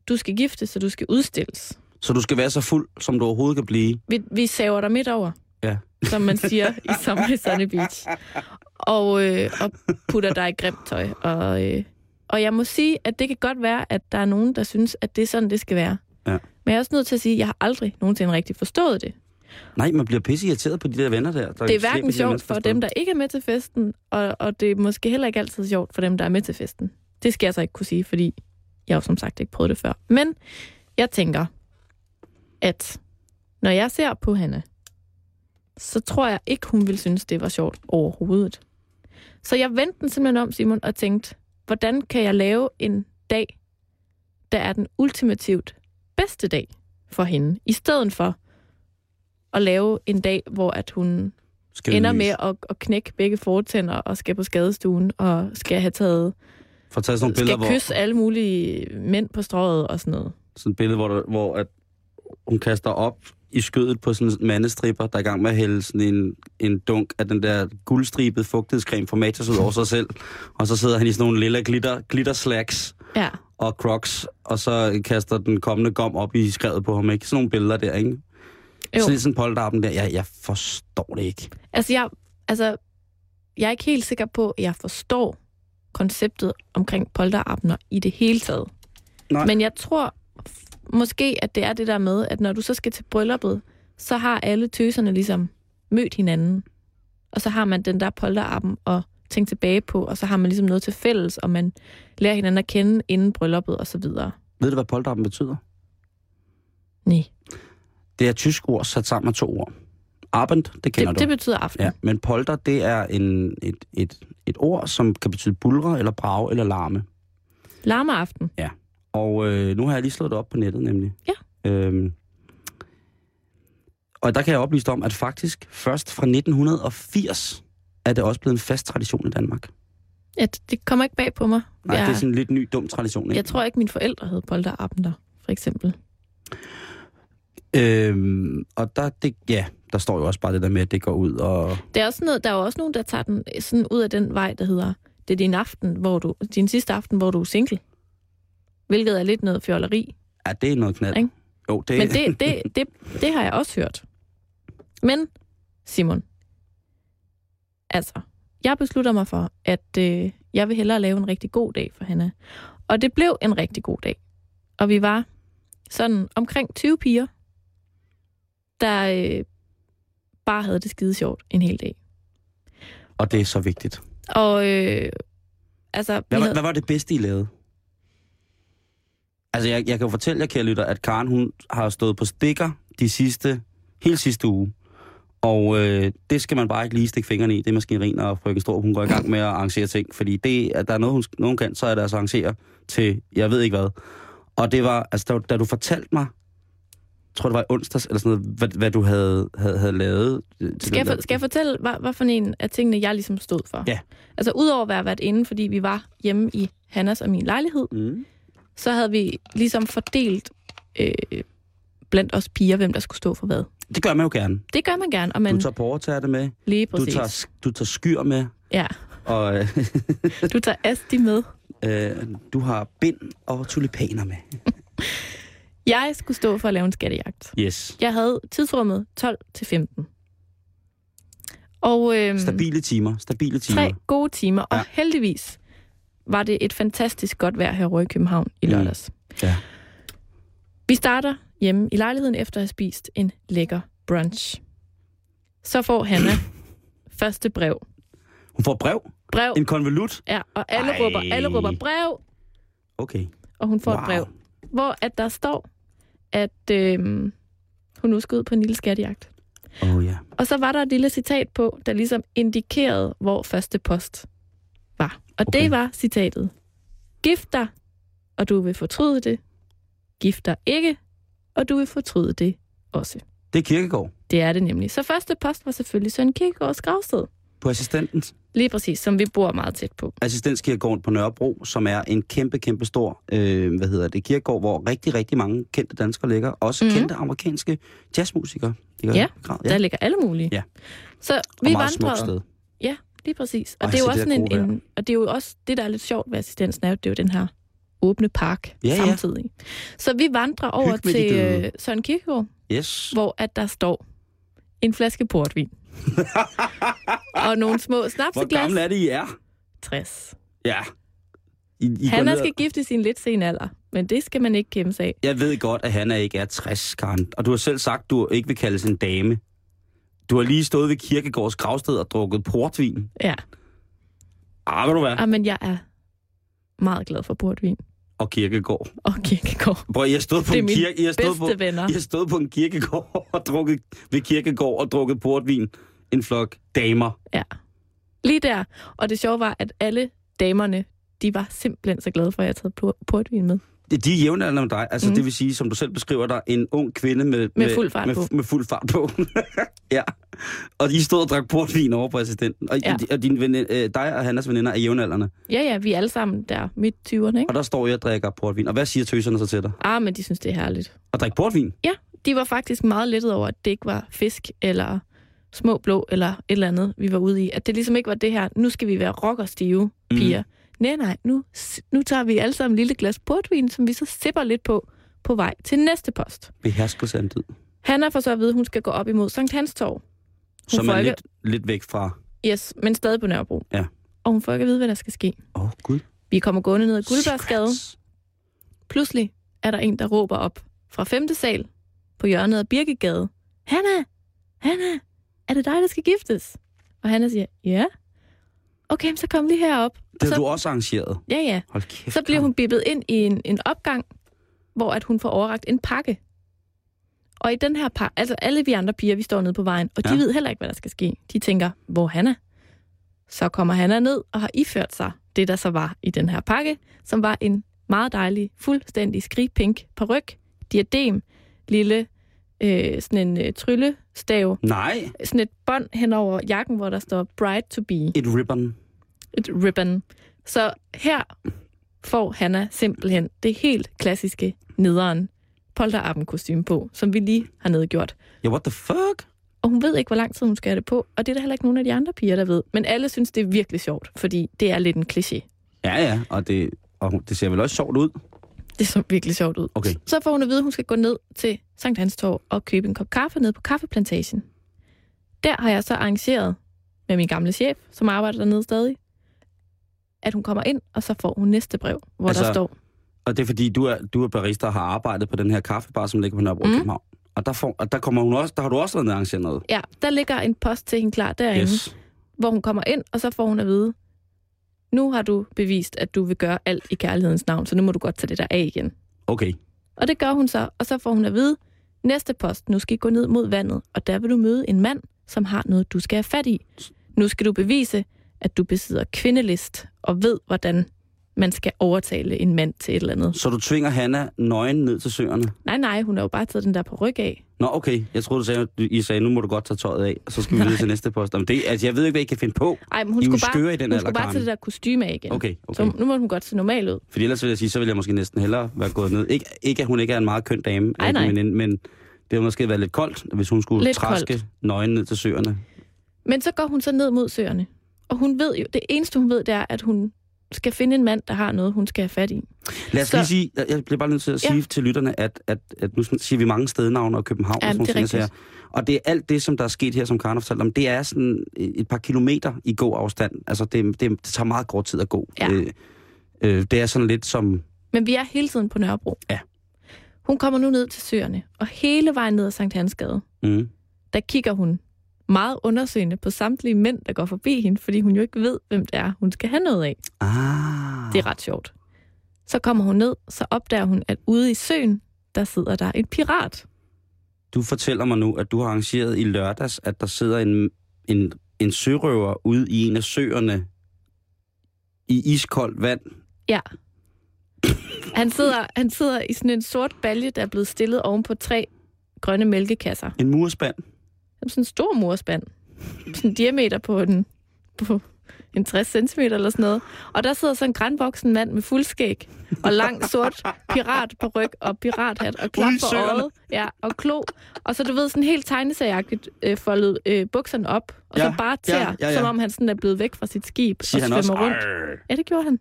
du skal giftes, så du skal udstilles. Så du skal være så fuld, som du overhovedet kan blive. Vi, vi saver dig midt over, Ja. <laughs> som man siger i Summer Sunny Beach. Og, øh, og putter dig i grimt tøj. Og, øh, og jeg må sige, at det kan godt være, at der er nogen, der synes, at det er sådan, det skal være. Ja. Men jeg er også nødt til at sige, at jeg har aldrig nogensinde rigtig forstået det. Nej, man bliver pisse irriteret på de der venner der. der Det er hverken sjovt for dem, der ikke er med til festen, og, og det er måske heller ikke altid sjovt for dem, der er med til festen. Det skal jeg så ikke kunne sige, fordi jeg har jo som sagt ikke prøvet det før. Men jeg tænker, at når jeg ser på hende, så tror jeg ikke, hun vil synes, det var sjovt overhovedet. Så jeg vendte den simpelthen om, Simon, og tænkte, hvordan kan jeg lave en dag, der er den ultimativt bedste dag for hende, i stedet for at lave en dag, hvor at hun Skal ender med at, at knække begge fortænder og skal på skadestuen og skal have taget, For at tage sådan nogle billeder, skal hvor, kysse alle mulige mænd på strøget og sådan noget. sådan et billede, hvor, der, hvor at hun kaster op i skødet på sådan en mandestripper, der er i gang med at hælde sådan en, en dunk af den der guldstribede fugtighedscreme fra Matas ud over sig selv. Og så sidder han i sådan nogle lille glitter, glitter slacks Ja, og crocs, og så kaster den kommende gom op i skrevet på ham, ikke? Sådan nogle billeder der, ikke? Jo. Sådan sådan en polterappen der, jeg, jeg forstår det ikke. Altså jeg, altså, jeg er ikke helt sikker på, at jeg forstår konceptet omkring polterabner i det hele taget. Nej. Men jeg tror måske, at det er det der med, at når du så skal til brylluppet, så har alle tøserne ligesom mødt hinanden. Og så har man den der polterappen at tænke tilbage på, og så har man ligesom noget til fælles, og man lærer hinanden at kende inden brylluppet og så videre. Ved du, hvad polterappen betyder? Nej, Det er et tysk ord sat sammen med to ord. Abend, det kender det, du. det betyder aften. Ja, men polter, det er en, et, et, et ord, som kan betyde bulre, eller brage, eller larme. Larmeaften. Og øh, nu har jeg lige slået det op på nettet, nemlig. Ja. Øhm, og der kan jeg oplyse om, at faktisk først fra 1980 er det også blevet en fast tradition i Danmark. Ja, det kommer ikke bag på mig. Nej, jeg, det er sådan en lidt ny, dum tradition. Ikke? jeg tror ikke, mine forældre havde polterabten der, for eksempel. Øhm, og der, det, ja, der står jo også bare det der med, at det går ud og... Det er også noget, der er jo også nogen, der tager den sådan ud af den vej, der hedder, det er din aften, hvor du, din sidste aften, hvor du er single. Hvilket er lidt noget fjolleri. Ja, det er noget knald. Ikke? Jo, det, Men det, det, det, det har jeg også hørt. Men, Simon, altså, jeg beslutter mig for, at øh, jeg vil hellere lave en rigtig god dag for hende. Og det blev en rigtig god dag. Og vi var sådan omkring 20 piger, der øh, bare havde det skide sjovt en hel dag. Og det er så vigtigt. Og øh, altså, Hvad, var, havde, hvad var det bedste, I lavede? Altså, jeg, jeg kan jo fortælle jer, kære lytter, at Karen, hun har stået på stikker de sidste, hele sidste uge. Og øh, det skal man bare ikke lige stikke fingrene i. Det er maskineri, og frøken Stor, hun går i gang med at arrangere ting. Fordi det, at der er noget, hun, nogen kan, så er det altså arrangere til, jeg ved ikke hvad. Og det var, altså, da, da du fortalte mig, tror det var i onsdags, eller sådan noget, hvad, hvad du havde, havde, havde lavet. øh, til skal, jeg for, skal jeg fortælle, hvad, hvad for en af tingene, jeg ligesom stod for? Ja. Altså, udover at være været inde, fordi vi var hjemme i Hannas og min lejlighed, Mm. så havde vi ligesom fordelt øh, blandt os piger, hvem der skulle stå for hvad. Det gør man jo gerne. Det gør man gerne, og man Du tager portærte med, lige du præcis. tager, du tager skyr med, Ja, og øh, du tager asti med. <laughs> øh, du har bind og tulipaner med. <laughs> Jeg skulle stå for at lave en skattejagt. Yes. Jeg havde tidsrummet 12 til 15. Og øhm, Stabile timer, stabile timer. tre gode timer, og Ja. heldigvis var det et fantastisk godt vejr her i København i Mm. lørdags. Ja. Vi starter hjemme i lejligheden efter at have spist en lækker brunch. Så får Hanna <coughs> første brev. Hun får brev, Brev, en konvolut. ja, og alle Ej. råber, alle råber brev, Okay. og hun får Wow. et brev, hvor at der står, at øhm, hun nu skal ud på en lille skattejagt. Oh, ja. Og så var der et lille citat på, der ligesom indikerede, hvor første post var. Og okay. Det var citatet. Gift dig, og du vil fortryde det. Gift dig ikke, og du vil fortryde det også. Det er Kirkegård Det er det nemlig. Så første post var selvfølgelig Søren Kierkegaards gravsted. På assistentens. Lige præcis, som vi bor meget tæt på. Assistenskirkegården på Nørrebro, som er en kæmpe, kæmpe stor, øh, hvad hedder det, kirkegård, hvor rigtig, rigtig mange kendte danskere ligger. Også Mhm. mm. kendte amerikanske jazzmusikere. ligger Ja, grad. Ja. Der ligger alle mulige. Ja. Så og vi smukt vandrede. sted. Ja, lige præcis. Og Ej, det er jo også det en, en, og det er jo også det, der er lidt sjovt ved assistensen, er, jo, det er jo den her åbne park Ja, ja. samtidig. Så vi vandrer over Hyg til Søren Kierkegaard, Yes. hvor at der står en flaske portvin. Og nogle små Hvor snapseglas. gammel er det, I er? 60. Ja. I, I går Han ned skal gifte sin lidt sen alder, men det skal man ikke kæmpe sig af. Jeg ved godt, at han er ikke er 60, Karen. Og du har selv sagt, at du ikke vil kaldes en dame. Du har lige stået ved Kirkegårds gravsted og drukket portvin. Ja, Ah, vil du være? ah, men jeg er meget glad for portvin Og Kirkegård. og Kierkegaard. Prøv, jeg stod på Det er en kirke, jeg stod på, venner. jeg stod på en kirkegård <laughs> og drukket ved kirkegård og drukket portvin. En flok damer. Ja. Lige der. Og det sjove var, at alle damerne, de var simpelthen så glade for, at jeg havde taget por- portvin med. Det- De er jævnaldrende med dig. Altså, Mm. mm. det vil sige, som du selv beskriver dig, en ung kvinde med... Med fuld fart med, på. Med fuld fart på. <laughs> ja. Og de stod og drak portvin over på assistenten. Og, Ja. og din veninde, øh, dig og Hannas veninder er jævnaldrende. Ja, ja, vi er alle sammen der midt 20'erne, ikke? Og der står jeg og drikker portvin. Og hvad siger tøserne så til dig? Ah, men de synes, det er herligt. Og drikke portvin? Ja, de var faktisk meget lettet over, at det ikke var fisk eller små blå eller et eller andet, vi var ude i. At det ligesom ikke var det her, nu skal vi være rockerstive piger. Mm. Nej, nej, nu, nu tager vi alle sammen et lille glas portvin, som vi så sipper lidt på på vej til næste post. En dyd. Han er for så at vide, at hun skal gå op imod Sankt Hans Torv. Hun Som er ikke- lidt, lidt væk fra... Yes, men stadig på Nørrebro. Ja. Og hun får ikke at vide, hvad der skal ske. Åh, oh, gud. Vi kommer gående ned ad Guldbergsgade. Secrets. Pludselig er der en, der råber op fra 5. sal på hjørnet af Birkegade. Hanna! Hanna! Er det dig, der skal giftes? Og Hanna siger, ja. Okay, så kom lige herop. Det Og har så, du også arrangeret. ja, ja. Hold kæft. Så bliver hun bippet ind i en, en opgang, hvor at hun får overragt en pakke. Og i den her pakke, altså alle vi andre piger, vi står nede på vejen, og de Ja. ved heller ikke, hvad der skal ske. De tænker, hvor er Hanna? Så kommer Hanna ned og har iført sig det, der så var i den her pakke, som var en meget dejlig, fuldstændig skrigpink paryk, diadem, lille øh, sådan en øh, tryllestav, Nej, sådan et bånd hen over jakken, hvor der står bride to be et ribbon. et ribbon. Så her får Hanna simpelthen det helt klassiske nederen polterappen-kostume på, som vi lige har nedgjort. Ja, what the fuck? Og hun ved ikke, hvor lang tid hun skal have det på, og det er der heller ikke nogen af de andre piger, der ved. Men alle synes, det er virkelig sjovt, fordi det er lidt en kliché. Ja, ja, og det, og det ser vel også sjovt ud. Det så virkelig sjovt ud. Okay. Så får hun at vide, at hun skal gå ned til Sankt Hans Torv og købe en kop kaffe ned på kaffeplantagen. Der har jeg så arrangeret med min gamle chef, som arbejder dernede stadig, at hun kommer ind, og så får hun næste brev, hvor altså, der står, Og det er fordi, du er, du er barista og har arbejdet på den her kaffebar, som ligger på Nørrebro Mm. København. Og der, får, og der, kommer hun også, der har du også været arrangeret noget. ja, der ligger en post til hende klar derinde. Yes. hvor hun kommer ind, og så får hun at vide, nu har du bevist, at du vil gøre alt i kærlighedens navn, så nu må du godt tage det der af igen. Okay. Og det gør hun så, og så får hun at vide, næste post, nu skal I gå ned mod vandet, og der vil du møde en mand, som har noget, du skal have fat i. Nu skal du bevise, at du besidder kvindelist, og ved, hvordan man skal overtale en mand til et eller andet. Så du tvinger Hanna nøgen ned til søerne? Nej, nej, hun har jo bare taget den der på ryg af. Nå, okay. Jeg troede, du sagde, at I sagde, nu må du godt tage tøjet af, og så skal vi Nej. videre til næste post. Jamen, det, altså, jeg ved ikke, hvad I kan finde på. Ej, men hun I skulle bare, i den hun alder, skulle bare tage det der kostyme af igen. Okay, Så okay. nu må hun godt se normal ud. Fordi ellers vil jeg sige, så vil jeg måske næsten hellere være gået ned. Ikke, ikke at hun ikke er en meget køn dame, Ej, nej. Men, men Det har måske været lidt koldt, hvis hun skulle Lidt traske koldt. nøgen ned til søerne. Men så går hun så ned mod søerne. Og hun ved jo, det eneste hun ved, det er, at hun skal finde en mand, der har noget, hun skal have fat i. Lad os Så- lige sige, jeg- bliver bare nødt til at Ja. sige til lytterne, at, at, at nu siger vi mange stednavne og København Ja, og sådan er ting, rigtigt. og det er alt det, som der er sket her, som Karen har fortalt om, det er sådan et par kilometer i god afstand. Altså, det, det, det tager meget kort tid at gå. Ja. Øh, øh, det er sådan lidt som... Men vi er hele tiden på Nørrebro. Ja. Hun kommer nu ned til søerne, og hele vejen ned ad Sankt Hansgade, Mm, der kigger hun meget undersøgende på samtlige mænd, der går forbi hende, fordi hun jo ikke ved, hvem det er, hun skal have noget af. ah, Det er ret sjovt. Så kommer hun ned, så opdager hun, at ude i søen, der sidder der et pirat. Du fortæller mig nu, at du har arrangeret i lørdags, at der sidder en, en, en sørøver ude i en af søerne i iskoldt vand. Ja. Han sidder, han sidder i sådan en sort balje, der er blevet stillet oven på tre grønne mælkekasser. En murspand. Sådan en stor morspand. Sådan en diameter på en, på en 60 cm eller sådan noget. Og der sidder så en grænvoksen mand med fuldskæg og lang sort pirat på ryg og pirathat og klap for søerne. øjet. Ja, og klo. Og så du ved, sådan helt tegnesagagtigt øh, foldet øh, bukserne op. Og Ja, så bare tær, ja, ja, ja. som om han sådan er blevet væk fra sit skib Siger og svømmer rundt. "Arr, Ja, det gjorde han.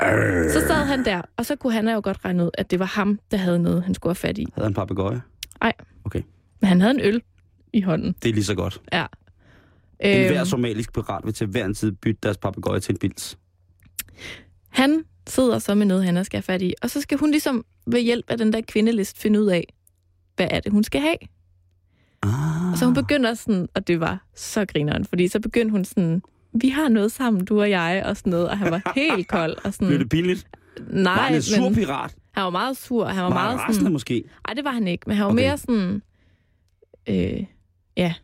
arr." Så sad han der, og så kunne han jo godt regne ud, at det var ham, der havde noget, han skulle have fat i. Havde han papegøje? Men han havde en øl i hånden. Det er lige så godt. Ja. En Øhm, hver somalisk pirat vil til hver en tid bytte deres papegøje til en pils. Han sidder så med noget, han skal have fat i. Og så skal hun ligesom ved hjælp af den der kvindelist finde ud af, hvad er det, hun skal have. Ah. Og så hun begynder sådan, og det var så grineren, fordi så begyndte hun sådan, vi har noget sammen, du og jeg, og sådan noget, og han var <laughs> helt kold. Og sådan, Blev det pinligt? nej, var han en sur pirat? Han var meget sur, han var, Var meget han rasende sådan, måske? nej, det var han ikke, men han var Okay. mere sådan, øh, ja,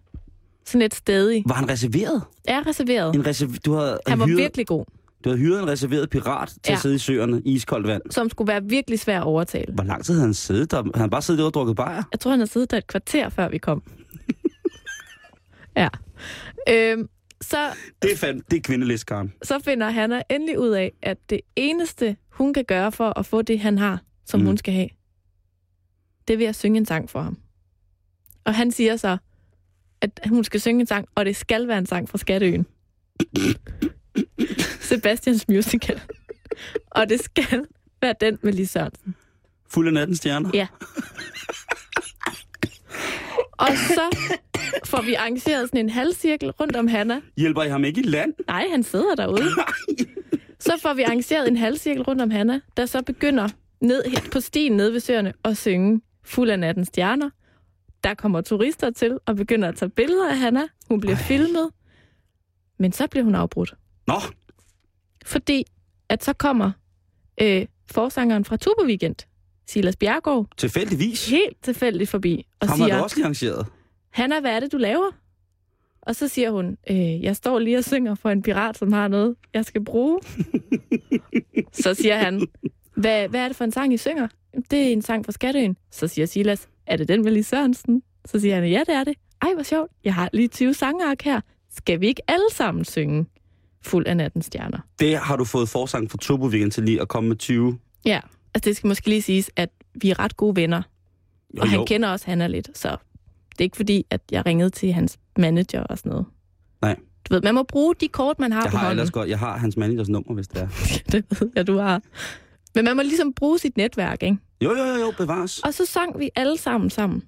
sådan lidt stedig. Var han reserveret? Er reserveret. En reserv- du, havde Han var hyret, virkelig god, du havde hyret en reserveret pirat til Ja. at sidde i søerne i iskoldt vand. som skulle være virkelig svær at overtale. Hvor lang tid havde han siddet der? Havde han bare siddet der og drukket bajer? Jeg tror, han har siddet der et kvarter, før vi kom. <laughs> ja. Øhm, så, Det er, fandme, det er kvindelist, Karen. så finder Hanna endelig ud af, at det eneste, hun kan gøre for at få det, han har, som Mm. hun skal have, det er ved at synge en sang for ham. Og han siger så, at hun skal synge en sang, og det skal være en sang fra Skatteøen. <coughs> Sebastians Musical. og det skal være den med Lis Sørensen. Fuld af nattens stjerner. Ja. Og så får vi arrangeret sådan en halvcirkel rundt om Hanna. Hjælper I ham ikke i land? Nej, han sidder derude. Så får vi arrangeret en halvcirkel rundt om Hanna, der så begynder ned på stien nede ved søerne og synge Fuld af nattens stjerner. Der kommer turister til og begynder at tage billeder af Hanna. Hun bliver Ej. Filmet. Men så bliver hun afbrudt. Nå, Fordi at så kommer øh, forsangeren fra Turbo Weekend, Silas Bjergård, tilfældigvis. helt tilfældigt forbi og Ham siger, du også arrangeret. Hanna, hvad er det, du laver? Og så siger hun, øh, jeg står lige og synger for en pirat, som har noget, jeg skal bruge. <laughs> så siger han, hvad, hvad er det for en sang, I synger? Det er en sang fra Skatteøen. Så siger Silas, er det den med Lis Sørensen? Så siger han, ja, det er det. Ej, hvor sjovt. Jeg har lige 20 sangark her. Skal vi ikke alle sammen synge Fuld af nattens stjerner? Det har du fået forsang fra Turbo Weekend til lige at komme med 20. Ja, altså det skal måske lige siges, at vi er ret gode venner. Jo, Og han jo. kender også Hanna lidt, så det er ikke fordi, at jeg ringede til hans manager og sådan noget. Nej. Du ved, man må bruge de kort, man har Jeg på har hånden. godt. Jeg har hans managers nummer, hvis det er. <laughs> det ved jeg, du har. Men man må ligesom bruge sit netværk, ikke? Jo, jo, jo, jo bevares. Og så sang vi alle sammen sammen.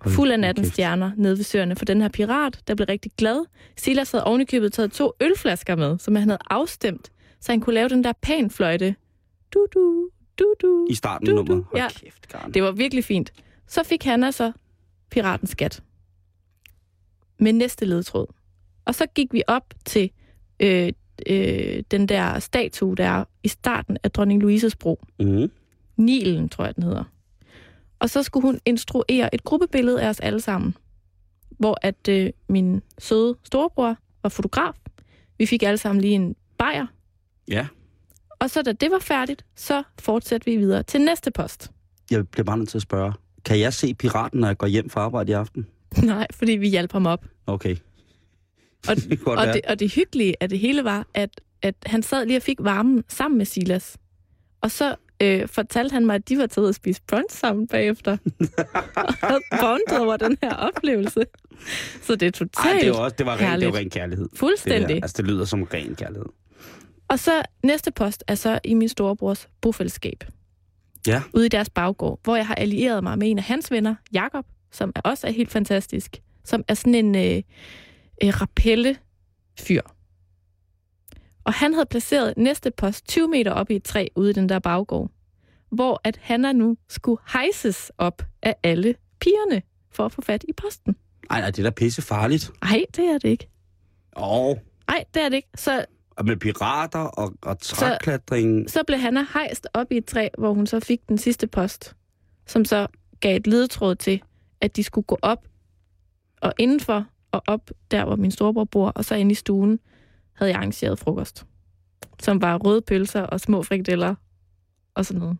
Hold Fuld af kæft. stjerner nede ved søerne for den her pirat, der blev rigtig glad. Silas havde ovenikøbet taget to ølflasker med, som han havde afstemt, så han kunne lave den der panfløjte. Du, du, du, du. I starten Du, du. nummeret. Hold Ja. kæft, Karen. Det var virkelig fint. Så fik han altså piratens skat. Med næste ledtråd. Og så gik vi op til øh, øh, den der statue, der er i starten af Dronning Louises bro. Mm. Nilen, tror jeg, den hedder. Og så skulle hun instruere et gruppebillede af os alle sammen. Hvor at øh, min søde storebror var fotograf. Vi fik alle sammen lige en bajer. Ja, Og så da det var færdigt, så fortsatte vi videre til næste post. jeg bliver bare nødt til at spørge. Kan jeg se piraten, når jeg går hjem fra arbejde i aften? <laughs> Nej, fordi vi hjalp ham op. Okay. Og, <laughs> Det og, være. det, og det hyggelige af det hele var, at, at han sad lige og fik varmen sammen med Silas. Og så øh, fortalte han mig, at de var taget og spise brunch sammen bagefter. <laughs> og bondet over den her oplevelse. Så det er totalt Ej, det var, også, det var, ren, det var ren kærlighed. Det, Fuldstændig. der. altså, det lyder som ren kærlighed. Og så næste post er så i min storebrors bofællesskab. Ja. Ude i deres baggård, hvor jeg har allieret mig med en af hans venner, Jakob, som er også er helt fantastisk. Som er sådan en øh, øh, rappelle-fyr. Og han havde placeret næste post 20 meter op i et træ ude i den der baggård. Hvor at han er nu skulle hejses op af alle pigerne for at få fat i posten. Ej, nej, det er da pisse farligt. Nej, det er det ikke. Og, Nej, det er det ikke. Så med pirater og, og træklatring. så blev han hejst op i et træ, hvor hun så fik den sidste post, som så gav et ledetråd til, at de skulle gå op og indenfor og op der, hvor min storebror bor, og så ind i stuen havde jeg arrangeret frokost, som var røde pølser og små frikadeller og sådan noget.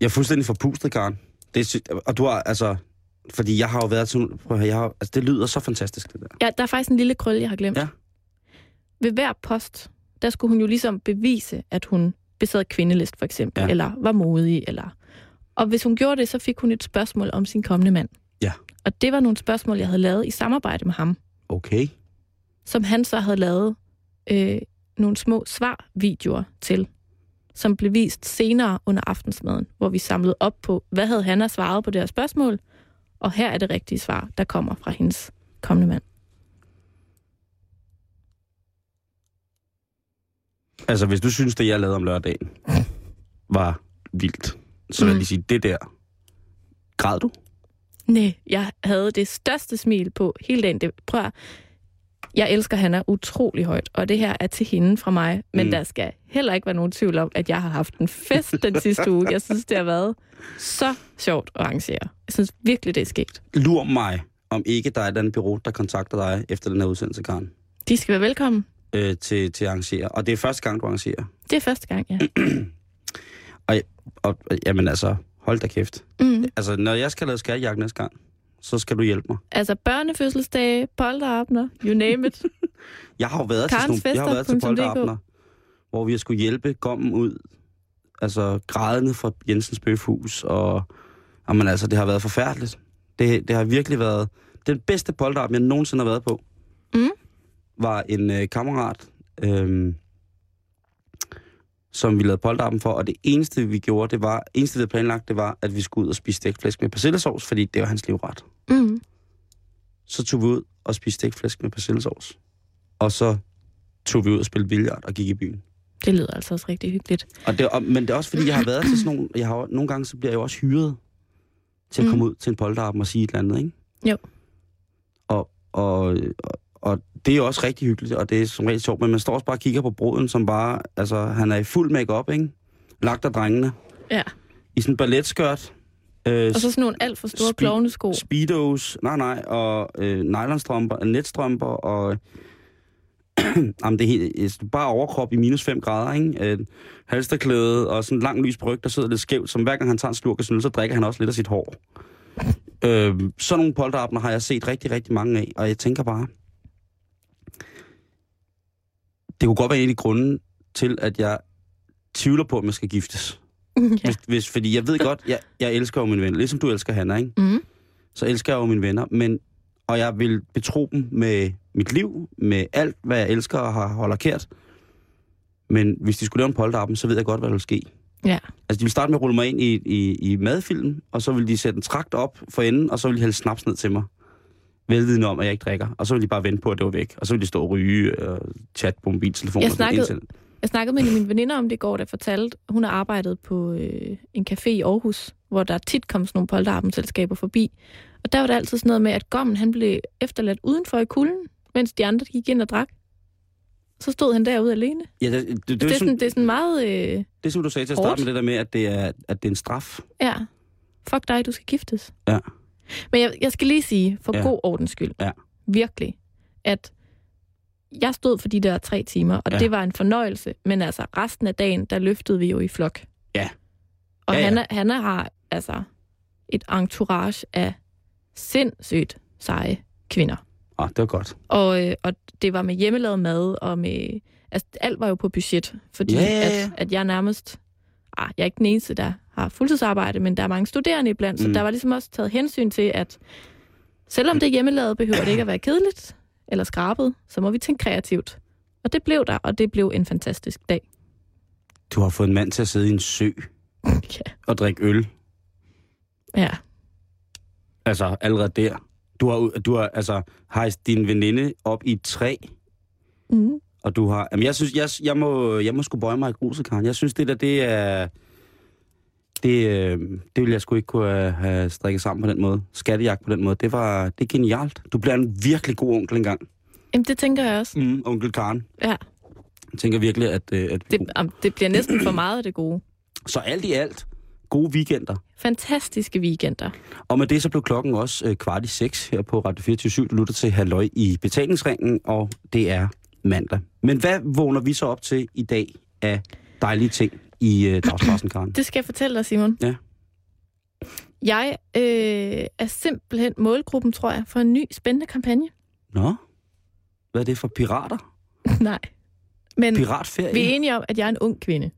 Jeg er fuldstændig forpustet, Karen. Det er, sy- og du har, altså... Fordi jeg har jo været sådan... Prøv at høre, jeg har, altså, det lyder så fantastisk, det der. Ja, der er faktisk en lille krølle, jeg har glemt. Ja. Ved hver post, der skulle hun jo ligesom bevise, at hun besad kvindelist, for eksempel, Ja. eller var modig, eller... Og hvis hun gjorde det, så fik hun et spørgsmål om sin kommende mand. Ja. Og det var nogle spørgsmål, jeg havde lavet i samarbejde med ham, Okay. som han så havde lavet øh, nogle små svarvideoer til, som blev vist senere under aftensmaden, hvor vi samlede op på, hvad havde han svaret på det her spørgsmål, og her er det rigtige svar, der kommer fra hendes kommende mand. Altså, hvis du synes, det jeg lavede om lørdagen var vildt, så vil jeg Mm. lige sige, det der... Græd du? Nej, jeg havde det største smil på hele dagen. Det, prøv at, jeg elsker Hanna utrolig højt, og det her er til hende fra mig. Men Mm. der skal heller ikke være nogen tvivl om, at jeg har haft en fest den sidste uge. Jeg synes, det har været så sjovt at arrangere. Jeg synes virkelig, det er sket. Lur mig, om ikke der er et andet bureau, der kontakter dig efter den her udsendelse, Karen, De skal være velkommen. Øh, til, til at arrangere. Og det er første gang, du arrangerer. Det er første gang, ja. <clears throat> Og jamen altså, hold da kæft. Mm. Altså, når jeg skal lave skattejagt næste gang, så skal du hjælpe mig. Altså børnefødselsdage, polterabner, you name it. <laughs> Jeg har jo været til, nogle, jeg har været til polterabner, hvor vi har skulle hjælpe gommen ud, altså grædende fra Jensens Bøfhus, og jamen, altså, det har været forfærdeligt. Det, det har virkelig været den bedste polterappen, jeg nogensinde har været på. Mm. Var en øh, kammerat, øh, som vi lavede polterappen for, og det eneste, vi gjorde, det var, eneste, vi havde planlagt, det var, at vi skulle ud og spise stækflæsk med persillesovs, fordi det var hans livret. Mm. Så tog vi ud og spiste stækflæsk med persillesovs. Og så tog vi ud og spille billard og gik i byen. Det lyder altså også rigtig hyggeligt. Og det, og, men det er også fordi, jeg har været til sådan nogle... Jeg har, nogle gange så bliver jeg jo også hyret til at Mm. komme ud til en polterappen og sige et eller andet, ikke? Jo. Og, og, og det er jo også rigtig hyggeligt, og det er som regel sjovt, men man står også bare og kigger på bruden, som bare... Altså, han er i fuld makeup, ikke? Lagt af drengene. Ja. I sådan en balletskørt. Øh, Og så sådan nogle alt for store Spe- klovnesko. Speedos, nej nej, og øh, nylonstrømper, netstrømper, og <clears throat> jamen, det er helt, bare overkrop i minus 5 grader, ikke? Øh, halsterklæde og sådan en lang lys bryg, der sidder lidt skævt, som hver gang han tager en slurk af øl, så drikker han også lidt af sit hår. øh, sådan nogle polterabner har jeg set rigtig, rigtig mange af, og jeg tænker bare, det kunne godt være en af de grunde til, at jeg tvivler på, at man skal giftes. ja. Hvis, hvis, fordi jeg ved godt, jeg, jeg elsker jo mine venner, ligesom du elsker Hanna, ikke? Mm. så elsker jeg jo mine venner, men, og jeg vil betro dem med mit liv, med alt, hvad jeg elsker og har holder kært. Men hvis de skulle lave en polterappen, så ved jeg godt, hvad der vil ske. Ja. Altså, de vil starte med at rulle mig ind i, i, i madfilm, og så vil de sætte en trakt op for enden, og så vil de hælde snaps ned til mig. Velvidende om, at jeg ikke drikker. Og så vil de bare vente på, at det var væk. Og så vil de stå og ryge og chatte på mobiltelefonen. Jeg snakkede- indtil- Jeg snakkede med en af mine veninder om det i går, der fortalte, hun har arbejdet på øh, en café i Aarhus, hvor der tit kom sådan nogle polterabendselskaber forbi. Og der var der altid sådan noget med, at gommen han blev efterladt udenfor i kulden, mens de andre gik ind og drak. Så stod han derude alene. Ja, det, det, det, Det, er, sådan, det er sådan meget... Øh, det er som du sagde til at starte med det der med, at det er, at det er en straf. ja, fuck dig, du skal giftes. Ja. Men jeg, jeg skal lige sige, for Ja. god ordens skyld, Ja. virkelig, at jeg stod for de der tre timer, og Ja. ja. det var en fornøjelse. Men altså, resten af dagen, der løftede vi jo i flok. Ja. Og Ja, ja. Hanna, Hanna har altså et entourage af sindssygt seje kvinder. Ah, det var godt. Og, øh, og det var med hjemmelavet mad, og med... Altså, alt var jo på budget, fordi Ja, ja, ja. At, at jeg nærmest ah, jeg er ikke den eneste, der har fuldtidsarbejde, men der er mange studerende iblandt, så Mm. der var ligesom også taget hensyn til, at selvom det er hjemmelavet, behøver det ikke at være kedeligt eller skrabet, så må vi tænke kreativt. Og det blev der, og det blev en fantastisk dag. Du har fået en mand til at sidde i en sø <laughs> Ja. og drikke øl. ja. Altså, allerede der. Du har, du har altså, hejst din veninde op i et træ, Mm. og du har... Jamen, jeg synes, jeg, jeg, må, jeg må sgu bøje mig i gruset, Karen. Jeg synes, det der, det er... Det, øh, det ville jeg sgu ikke kunne have- have strikket sammen på den måde. Skattejagt på den måde. Det var det er genialt. Du bliver en virkelig god onkel engang. Jamen, det tænker jeg også. Mm, onkel Karen. Ja. Jeg tænker virkelig, at... øh, at Det, det bliver næsten for meget af det gode. Så alt i alt, gode weekender. Fantastiske weekender. Og med det så blev klokken også øh, kvart i seks her på Radio 24 Du lytter til Halløj i betalingsringen, og det er mandag. Men hvad vågner vi så op til i dag af dejlige ting i øh, dagspressen, Karen? Det skal jeg fortælle dig, Simon. Ja. Jeg øh, er simpelthen målgruppen, tror jeg, for en ny spændende kampagne. Nå? Hvad er det for pirater? <laughs> Nej. Men Piratferie? vi er enige om, at jeg er en ung kvinde.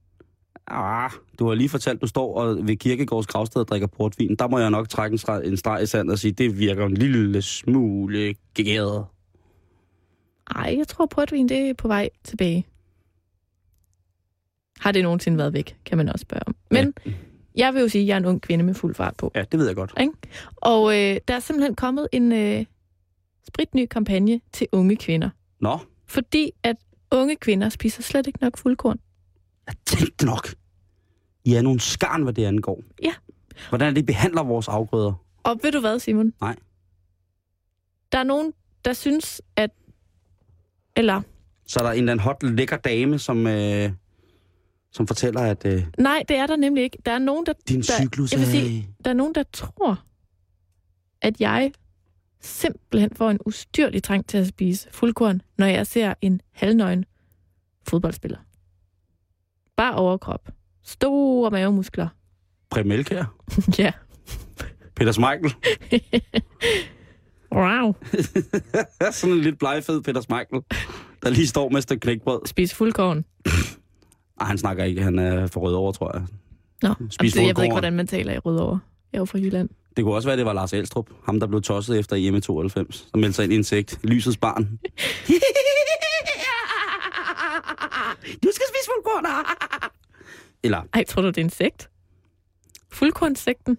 Ah, du har lige fortalt, du står og ved Kirkegårds gravsted og drikker portvin. Der må jeg nok trække en streg, en streg i sandet og sige, det virker en lille smule gæret. Ej, jeg tror portvin, det er på vej tilbage. Har det nogensinde været væk, kan man også spørge om. Men Ja. jeg vil jo sige, at jeg er en ung kvinde med fuld fart på. Ja, det ved jeg godt. Og øh, der er simpelthen kommet en øh, spritny kampagne til unge kvinder. Nå, Fordi at unge kvinder spiser slet ikke nok fuldkorn. jeg tænkte nok. I er nogle skarn, hvad det angår. Ja. Hvordan er det, behandler vores afgrøder? Og ved du hvad, Simon? Nej. Der er nogen, der synes, at... Eller, Så er der en eller anden hot, lækker dame, som, øh, som fortæller, at øh, nej, det er der nemlig ikke. Der er nogen, der, din Der- cyklus jeg vil sige- der, er nogen, der tror, at jeg simpelthen får en ustyrlig trang til at spise fuldkorn, når jeg ser en halvnøgen fodboldspiller. Bare overkrop. Store mavemuskler. Præm Elkjær, <laughs> ja. Peter Smeichel. <laughs> Wow. <laughs> Sådan en lidt blegfed Peter Smeichel, der lige står med et knækbrød. Spise fuldkorn. Ej, han snakker ikke. Han er for rød over, tror jeg. Nå, Spis altså, jeg ved ikke, hvordan man taler i Rødovre. Jeg er jo fra Jylland. Det kunne også være, det var Lars Elstrup. Ham, der blev tosset efter hjemme 92. Som meldte sig ind i insekt. Lysets barn. <laughs> du skal spise fuldkorn. <laughs> Eller, Ej, tror du, det er en sekt? Fuldkornsekten?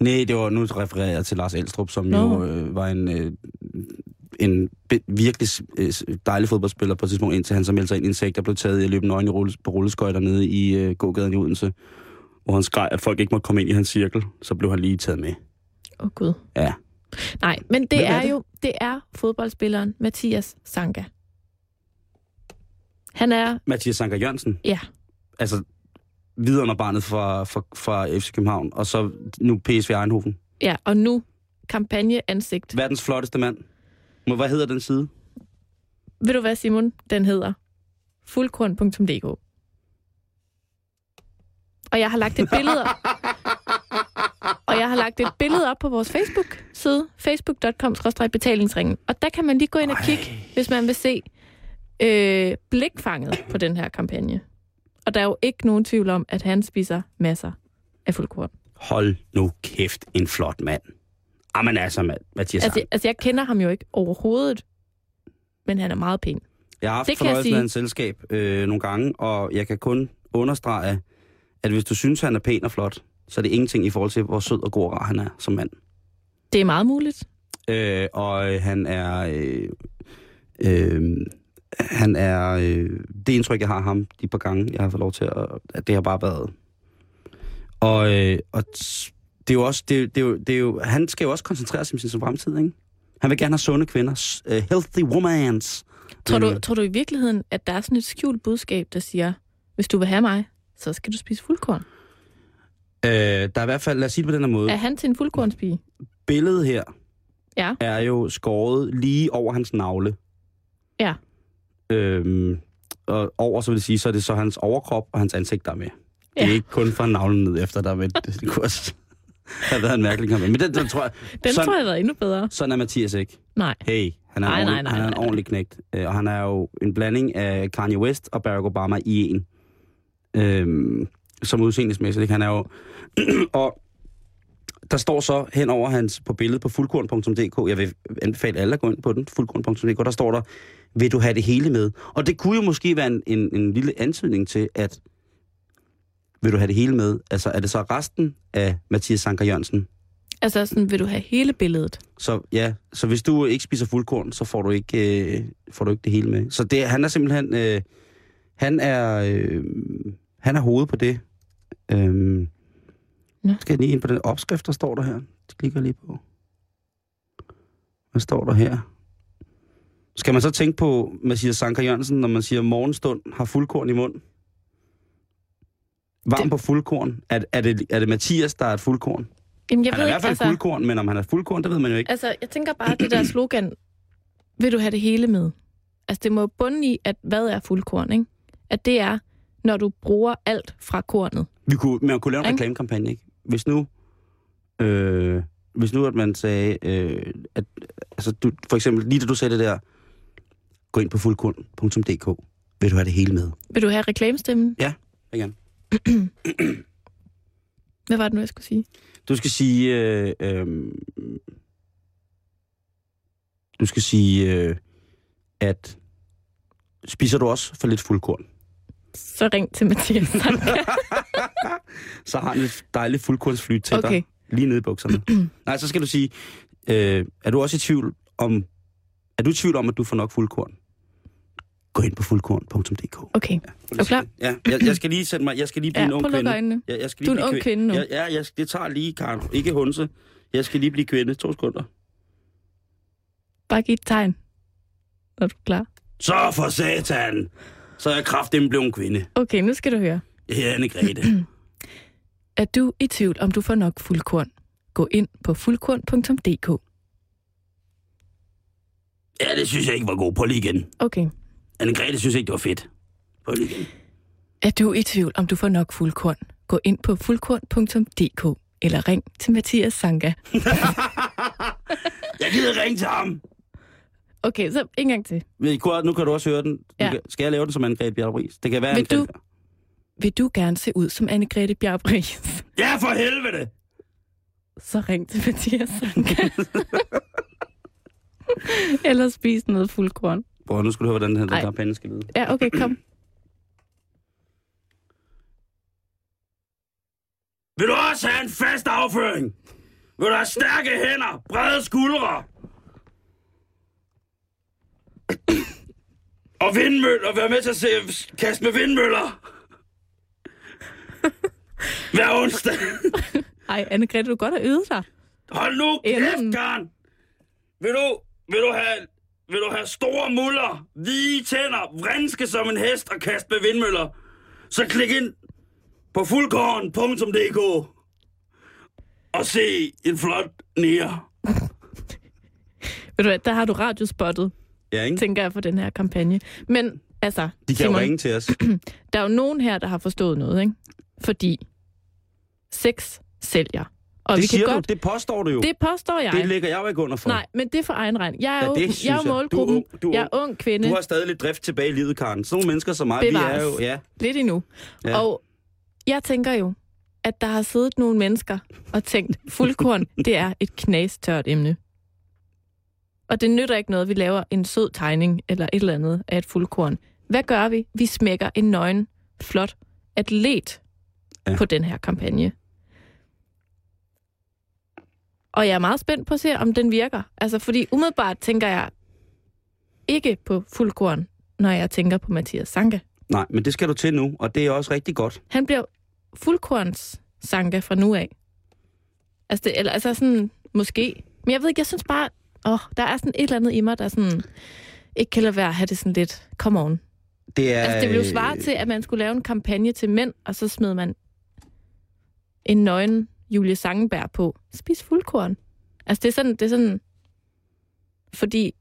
nej, det var nu refererer jeg til Lars Elstrup, som Nå. jo øh, var en, øh, en virkelig øh, dejlig fodboldspiller på et tidspunkt, indtil han så meldte sig ind i insekt, der blev taget i at løbe nøgen i rulle, på rulleskøjter nede i øh, gågaden i Odense, hvor han skreg, at folk ikke måtte komme ind i hans cirkel. Så blev han lige taget med. Åh, oh, Gud. Ja. Nej, men det Hvem er er, det? jo det er fodboldspilleren Mathias Sanka. Han er, Mathias Sanker Jørgensen. ja, altså vidunderbarnet fra, fra, fra FC København, og så nu PSV Eindhoven. ja, og nu kampagneansigt. Verdens flotteste mand. Men Hvad hedder den side? Ved du hvad, Simon? Den hedder fuldkorn.dk. Og jeg har lagt et billede op. <laughs> Og jeg har lagt et billede op på vores Facebook-side, facebook.com-betalingsringen. Og der kan man lige gå ind og kigge, hvis man vil se øh, blikfanget på den her kampagne. Og der er jo ikke nogen tvivl om, at han spiser masser af fuldkorn. Hold nu kæft, en flot mand. Jamen altså, mand, Mathias Altså, altså, altså, jeg kender ham jo ikke overhovedet, men han er meget pæn. Jeg har haft det fornøjelsen af hans selskab øh, nogle gange, og jeg kan kun understrege, at hvis du synes, han er pæn og flot, så er det ingenting i forhold til, hvor sød og god og rar han er som mand. Det er meget muligt. Øh, og øh, han er... Øh, øh, han er... Øh, det indtryk, jeg har af ham de par gange, jeg har fået lov til at... at det har bare været... Og, øh, og t- det er jo også... Det, det, er jo, det er jo, han skal jo også koncentrere sig om sin fremtid, ikke? Han vil gerne have sunde kvinder. Uh, healthy womans. Tror du, Øh, tror du i virkeligheden, at der er sådan et skjult budskab, der siger, hvis du vil have mig, så skal du spise fuldkorn? Øh, der er i hvert fald... Lad os sige det på den her måde. Er han til en fuldkornspige? Billedet her Ja. er jo skåret lige over hans navle. Ja. Øhm, og over, så vil det sige, så er det så hans overkrop og hans ansigt, der er med. Det er Ja. ikke kun fra navlen ned efter, der er med. Det, <laughs> det <laughs> have været en mærkelig kamp. Men den, den tror jeg, Den sådan, tror jeg har været endnu bedre. sådan er Mathias ikke. Nej. Hey, han er, Nej, en, nej, ordentlig, nej, han er en ordentlig knægt. Øh, Og han er jo en blanding af Kanye West og Barack Obama i en. Øhm, som udseendesmæssigt. Ikke? Han er jo... <clears throat> og der står så hen over hans på billedet på fuldkorn.dk, jeg vil anbefale alle at gå ind på den, fuldkorn.dk, der står der, vil du have det hele med? Og det kunne jo måske være en, en, en lille antydning til, at vil du have det hele med? Altså er det så resten af Mathias Sanker Jørgensen? Altså sådan, vil du have hele billedet? Så ja, så hvis du ikke spiser fuldkorn, så får du ikke, øh, får du ikke det hele med. Så det, han er simpelthen, øh, han er, øh, han er hovedet på det. Øh, Nå. Skal jeg lige ind på den opskrift, der står der her? Det klikker lige på. Hvad står der her? Skal man så tænke på Mathias Sanker Jørgensen, når man siger morgenstund har fuldkorn i mund? Varm Det- på fuldkorn. Er, er, det, er det Mathias, der er et fuldkorn? Jamen, jeg han er ved i hvert fald altså, fuldkorn, men om han er fuldkorn, det ved man jo ikke. altså, jeg tænker bare, det der slogan, vil du have det hele med? Altså, det må jo bunde i, at hvad er fuldkorn, ikke? At det er, når du bruger alt fra kornet. Vi kunne, man kunne lave en reklamekampagne, ikke? Hvis nu, øh, hvis nu at man sagde, øh, at, altså du, for eksempel, lige da du sagde det der, gå ind på fuldkorn.dk, vil du have det hele med? Vil du have reklamestemmen? Igen. <clears throat> Hvad var det nu, jeg skulle sige? Du skal sige, øh, øh, du skal sige, øh, at spiser du også for lidt fuldkorn, Så ring til Mathias <laughs> så har han et dejligt fuldkornsfly til Okay. dig, lige nede i bukserne. <clears throat> Nej, så skal du sige, øh, er du også i tvivl om, er du i tvivl om, at du får nok fuldkorn? Gå ind på fuldkorn.dk. Okay. Er du klar? Ja, jeg, jeg skal lige sætte mig, jeg skal lige <laughs> blive Ja, en ung kvinde. øjnene. Jeg, jeg skal Du lige er en ung kvinde nu. Ja, ja jeg, det tager lige, Karen. Ikke hunse. Jeg skal lige blive kvinde. To sekunder. Bare giv et tegn, når du er klar. Så for satan! Så er jeg kraftigt blevet en kvinde. Okay, nu skal du høre. Jeg hedder Anne Grete. <clears throat> Er du i tvivl, om du får nok fuldkorn? Gå ind på fuldkorn.dk. ja, det synes jeg ikke var god. På lige igen. Okay. Anne Grete synes ikke, det var fedt. På lige igen. Er du i tvivl, om du får nok fuldkorn? Gå ind på fuldkorn.dk eller ring til Mathias Sanka. <laughs> Jeg gider ringe til ham. Okay, så en gang til. Nu kan du også høre den. Du Ja. kan, skal jeg lave den som Anne Grete Bjerg Det kan være, Vil Anne du- Grete- Vil du gerne se ud som Anne-Grethe Bjarbris? <laughs> Ja, for helvede! Så ring til Mathias Sanka. <laughs> eller spis noget fuldkorn. Prøv, nu skal du høre, hvordan den her kampagne skal lyde. Ja, okay, kom. Vil du også have en fast afføring? Vil du have stærke hænder, brede skuldre? Og vindmøller, være med til at se, kaste med vindmøller. Hver onsdag. Ej, Anne-Grethe, du godt have øvet dig. Hold nu kæft, Karen. Vil du, vil du have, vil du have store muller, hvide tænder, vrinske som en hest og kaste med vindmøller? Så klik ind på fuldkorn.dk og se en flot nære. Ved du hvad, der har du radiospottet, Ja, ikke? tænker jeg, for den her kampagne. Men altså, De kan jo Simon, ringe til os. <clears throat> der er jo nogen her, der har forstået noget, ikke? Fordi sex sælger. Og det vi kan siger godt... du, det påstår du jo. Det påstår jeg. det lægger jeg jo ikke under for. Nej, men det er for egen regn. Jeg er Ja, jo, det jeg er jo målgruppen. Du er ung- du er jeg er ung kvinde. Du har stadig lidt drift tilbage i livet, Karen. Sådan nogle mennesker som mig, vi Bevares. er jo... Ja, Lidt endnu. Ja. Og jeg tænker jo, at der har siddet nogle mennesker og tænkt, fuldkorn, <laughs> det er et knastørt emne. Og det nytter ikke noget, at vi laver en sød tegning eller et eller andet af et fuldkorn. Hvad gør vi? Vi smækker en nøgen, flot atlet ja. på den her kampagne. Og jeg er meget spændt på at se, om den virker. Altså, fordi umiddelbart tænker jeg ikke på fuldkorn, når jeg tænker på Mathias Sanke. nej, men det skal du til nu, og det er også rigtig godt. Han bliver fuldkorns Sanke fra nu af. Altså, det, eller, altså sådan, måske. Men jeg ved ikke, jeg synes bare, åh, der er sådan et eller andet i mig, der sådan, ikke kan lade være at have det sådan lidt, come on. Det er... Altså, det ville jo svare til, at man skulle lave en kampagne til mænd, og så smed man en nøgen Julie Sangenberg på. Spis fuldkorn. Altså, det er sådan, det er sådan, fordi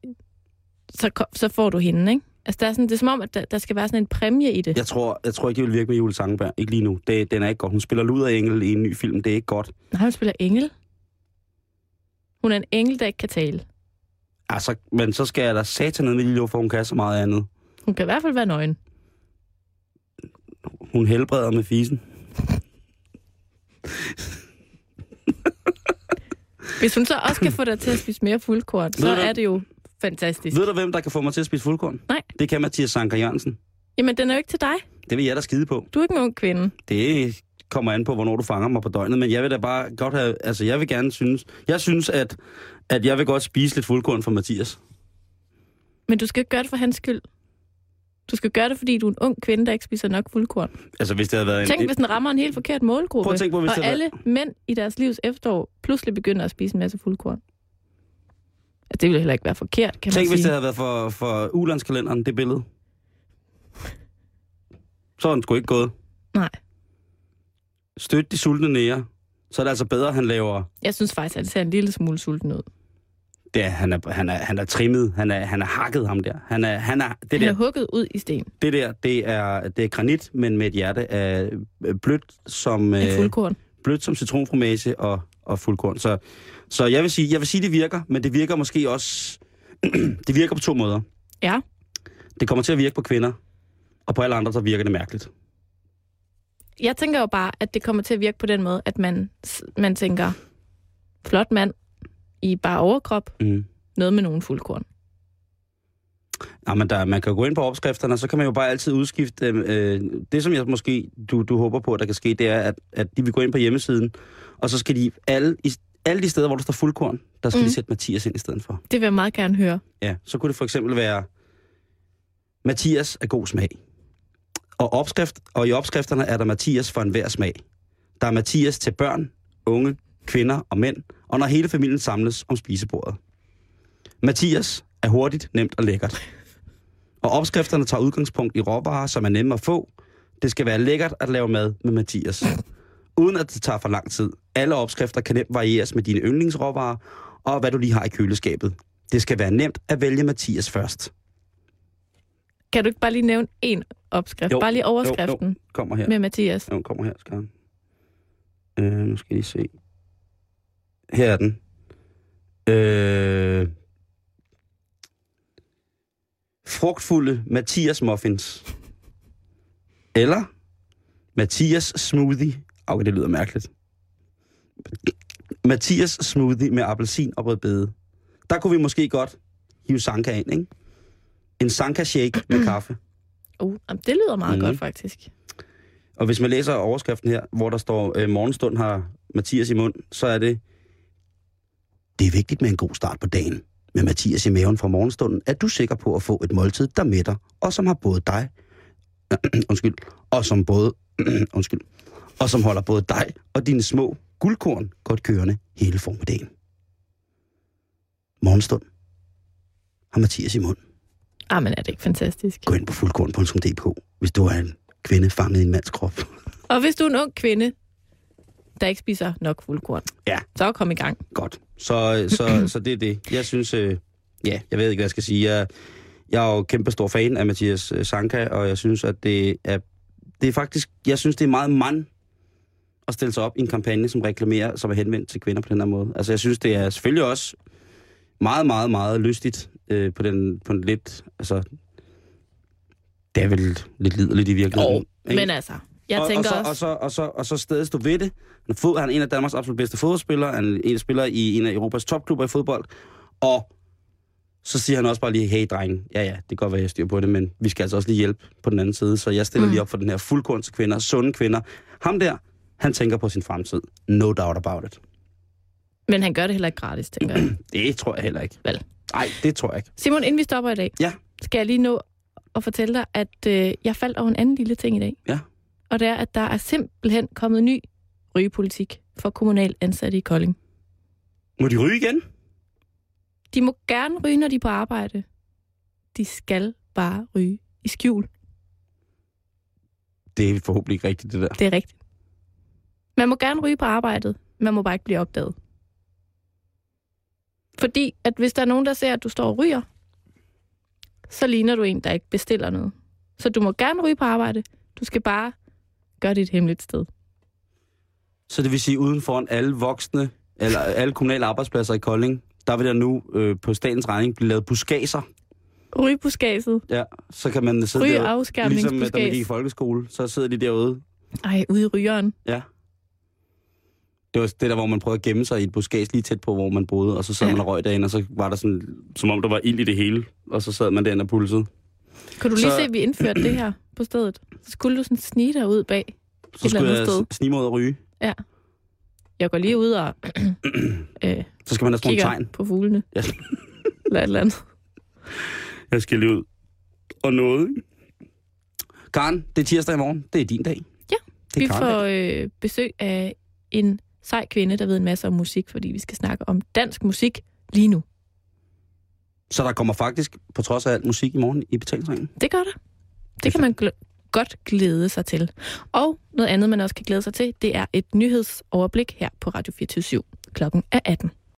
så, så får du hende, ikke? Altså, der er sådan, det er som om, at der, der skal være sådan en præmie i det. Jeg tror, jeg tror ikke, det vil virke med Julie Sangenberg. Ikke lige nu. Det, den er ikke godt. Hun spiller luder engel i en ny film. Det er ikke godt. Nej, hun spiller engel. Hun er en engel, der ikke kan tale. Altså, men så skal jeg da satan ned med lille for hun kan så meget andet. Hun kan i hvert fald være nøgen. Hun helbreder med fisen. <laughs> <laughs> Hvis hun så også kan få dig til at spise mere fuldkorn, så er det jo fantastisk. Ved du, hvem der kan få mig til at spise fuldkorn? Nej. Det kan Mathias Sanker Jørgensen. Jamen, den er jo ikke til dig. Det vil jeg da skide på. Du er ikke en ung kvinde. Det kommer an på, hvornår du fanger mig på døgnet, men jeg vil da bare godt have, altså jeg vil gerne synes, jeg synes, at, at jeg vil godt spise lidt fuldkorn for Mathias. Men du skal ikke gøre det for hans skyld. Du skal gøre det, fordi du er en ung kvinde, der ikke spiser nok fuldkorn. Altså hvis det havde været en... Tænk, hvis den rammer en helt forkert målgruppe, Prøv at på, hvis og det alle mænd i deres livs efterår pludselig begynder at spise en masse fuldkorn. Altså, det ville heller ikke være forkert, kan Tænk, man hvis sige. det havde været for, for ulandskalenderen, det billede. Så er den sgu ikke gået. Nej. Støt de sultne nære. Så er det altså bedre, at han laver... Jeg synes faktisk, at det ser en lille smule sulten ud. Det er, han, er, han, er, han er trimmet. Han er, han er hakket ham der. Han er, han er, det, Han er der, hugget ud i sten det der, det er, det er granit, men med et hjerte af øh, blødt som, af øh, fuldkorn. blødt som citronfromage og, og fuldkorn. Så, så jeg vil sige, jeg vil sige, det virker, men det virker måske også... <clears throat> det virker på to måder. Ja. Det kommer til at virke på kvinder, og på alle andre, så virker det mærkeligt. Jeg tænker jo bare, at det kommer til at virke på den måde, at man, man tænker, flot mand i bare overkrop, Mm. noget med nogen fuldkorn. Ja, men der, man kan gå ind på opskrifterne, og så kan man jo bare altid udskifte dem. Øh, det, som jeg måske, du, du håber på, der kan ske, det er, at, at de vil gå ind på hjemmesiden, og så skal de, alle, i, alle de steder, hvor der står fuldkorn, der skal. Mm. de sætte Mathias ind i stedet for. Det vil jeg meget gerne høre. Ja, så kunne det for eksempel være, Mathias er god smag. Og, opskrift, og i opskrifterne er der Mathias for enhver smag. Der er Mathias til børn, unge, kvinder og mænd, og når hele familien samles om spisebordet. Mathias er hurtigt, nemt og lækkert. Og opskrifterne tager udgangspunkt i råvarer, som er nemme at få. Det skal være lækkert at lave mad med Mathias. Uden at det tager for lang tid. Alle opskrifter kan nemt varieres med dine yndlingsråvarer, og hvad du lige har i køleskabet. Det skal være nemt at vælge Mathias først. Kan du ikke bare lige nævne én opskrift? Jo, bare lige overskriften Jo, kommer her. med Mathias. Jo, kommer her, skal han. Øh, nu skal I se. Her er den. Øh, frugtfulde Mathias muffins. Eller Mathias smoothie. Okay, det lyder mærkeligt. Mathias smoothie med appelsin og rødbede. Der kunne vi måske godt hive sanka ind, ikke? En sanka shake med <clears throat> kaffe. Uh, det lyder meget Mhm. mm. godt, faktisk. Og hvis man læser overskriften her, hvor der står, øh, morgenstund har Mathias i mund, så er det, det er vigtigt med en god start på dagen. Med Mathias i maven fra morgenstunden er du sikker på at få et måltid, der mætter, og som har både dig, <clears throat> undskyld, og som både, <clears throat> undskyld, og som holder både dig og dine små guldkorn godt kørende hele formiddagen. Morgenstund har Mathias i mund. Ah, men er det ikke fantastisk? Gå ind på fuldkorn.dk, hvis du er en kvinde fanget i en mands krop. Og hvis du er en ung kvinde, der ikke spiser nok fuldkorn, Ja. så kom i gang. Godt. Så, så, <clears throat> så det er det. Jeg synes, øh, ja, jeg ved ikke, hvad jeg skal sige. Jeg, jeg er jo kæmpe stor fan af Mathias øh, Sanka, og jeg synes, at det er, det er faktisk, jeg synes, det er meget mand at stille sig op i en kampagne, som reklamerer, som er henvendt til kvinder på den her måde. Altså, jeg synes, det er selvfølgelig også meget, meget, meget lystigt øh, på, den, på en lidt, altså, det er vel lidt liderligt i virkeligheden. ikke? Men altså, jeg og, tænker og så, også... Og så, og, så, og så stedet stå ved det. Han er, fod, han er en af Danmarks absolut bedste fodboldspillere. Han er en spiller i en af Europas topklubber i fodbold. Og så siger han også bare lige, hey drenge, ja ja, det kan godt være, jeg styr på det, men vi skal altså også lige hjælpe på den anden side. Så jeg stiller mm. Mm. lige op for den her fuldkorn til kvinder, sunde kvinder. Ham der, han tænker på sin fremtid. No doubt about it. Men han gør det heller ikke gratis, tænker jeg. <clears throat> Det tror jeg heller ikke. Vel. Nej, det tror jeg ikke. Simon, inden vi stopper i dag, Ja. skal jeg lige nå at fortælle dig, at øh, jeg faldt over en anden lille ting i dag. Ja. Og det er, at der er simpelthen kommet ny rygepolitik for kommunal ansatte i Kolding. Må de ryge igen? De må gerne ryge, når de er på arbejde. De skal bare ryge i skjul. Det er forhåbentlig ikke rigtigt, det der. Det er rigtigt. Man må gerne ryge på arbejdet. Man må bare ikke blive opdaget. Fordi at hvis der er nogen, der ser, at du står og ryger, så ligner du en, der ikke bestiller noget. Så du må gerne ryge på arbejde. Du skal bare gøre det et hemmeligt sted. Så det vil sige, uden foran alle voksne, eller alle kommunale arbejdspladser i Kolding, der vil der nu øh, på statens regning blive lavet buskager. Rygebuskadset. Ja, så kan man sidde derude. Ligesom øh, da man gik i folkeskole, så sidder de derude. Ej, ude i rygeren. Ja. Det var det der, hvor man prøvede at gemme sig i et buskage lige tæt på, hvor man boede, og så sad Ja. man og røg derinde, og så var der sådan, som om der var ild i det hele, og så sad man derinde og pulsede. Kunne du lige Så- se, at vi indførte det her på stedet? Så skulle du sådan snige dig ud bag. Så Et eller skulle andet jeg sted. snige mod at ryge. Jeg går lige ud og <clears throat> øh, Så skal man nogle kigger tegn. på fuglene. Ja. <laughs> Eller et eller andet. Jeg skal lige ud. Og noget. ikke? Karen, det er tirsdag i morgen. Det er din dag. Ja, det Vi Karen får øh, besøg af en sej kvinde, der ved en masse om musik, fordi vi skal snakke om dansk musik lige nu. Så der kommer faktisk, på trods af alt musik i morgen, i betalingsringen. Det gør der. Det kan man gl- godt glæde sig til. Og noget andet, man også kan glæde sig til, det er et nyhedsoverblik her på Radio 24 Klokken er 18.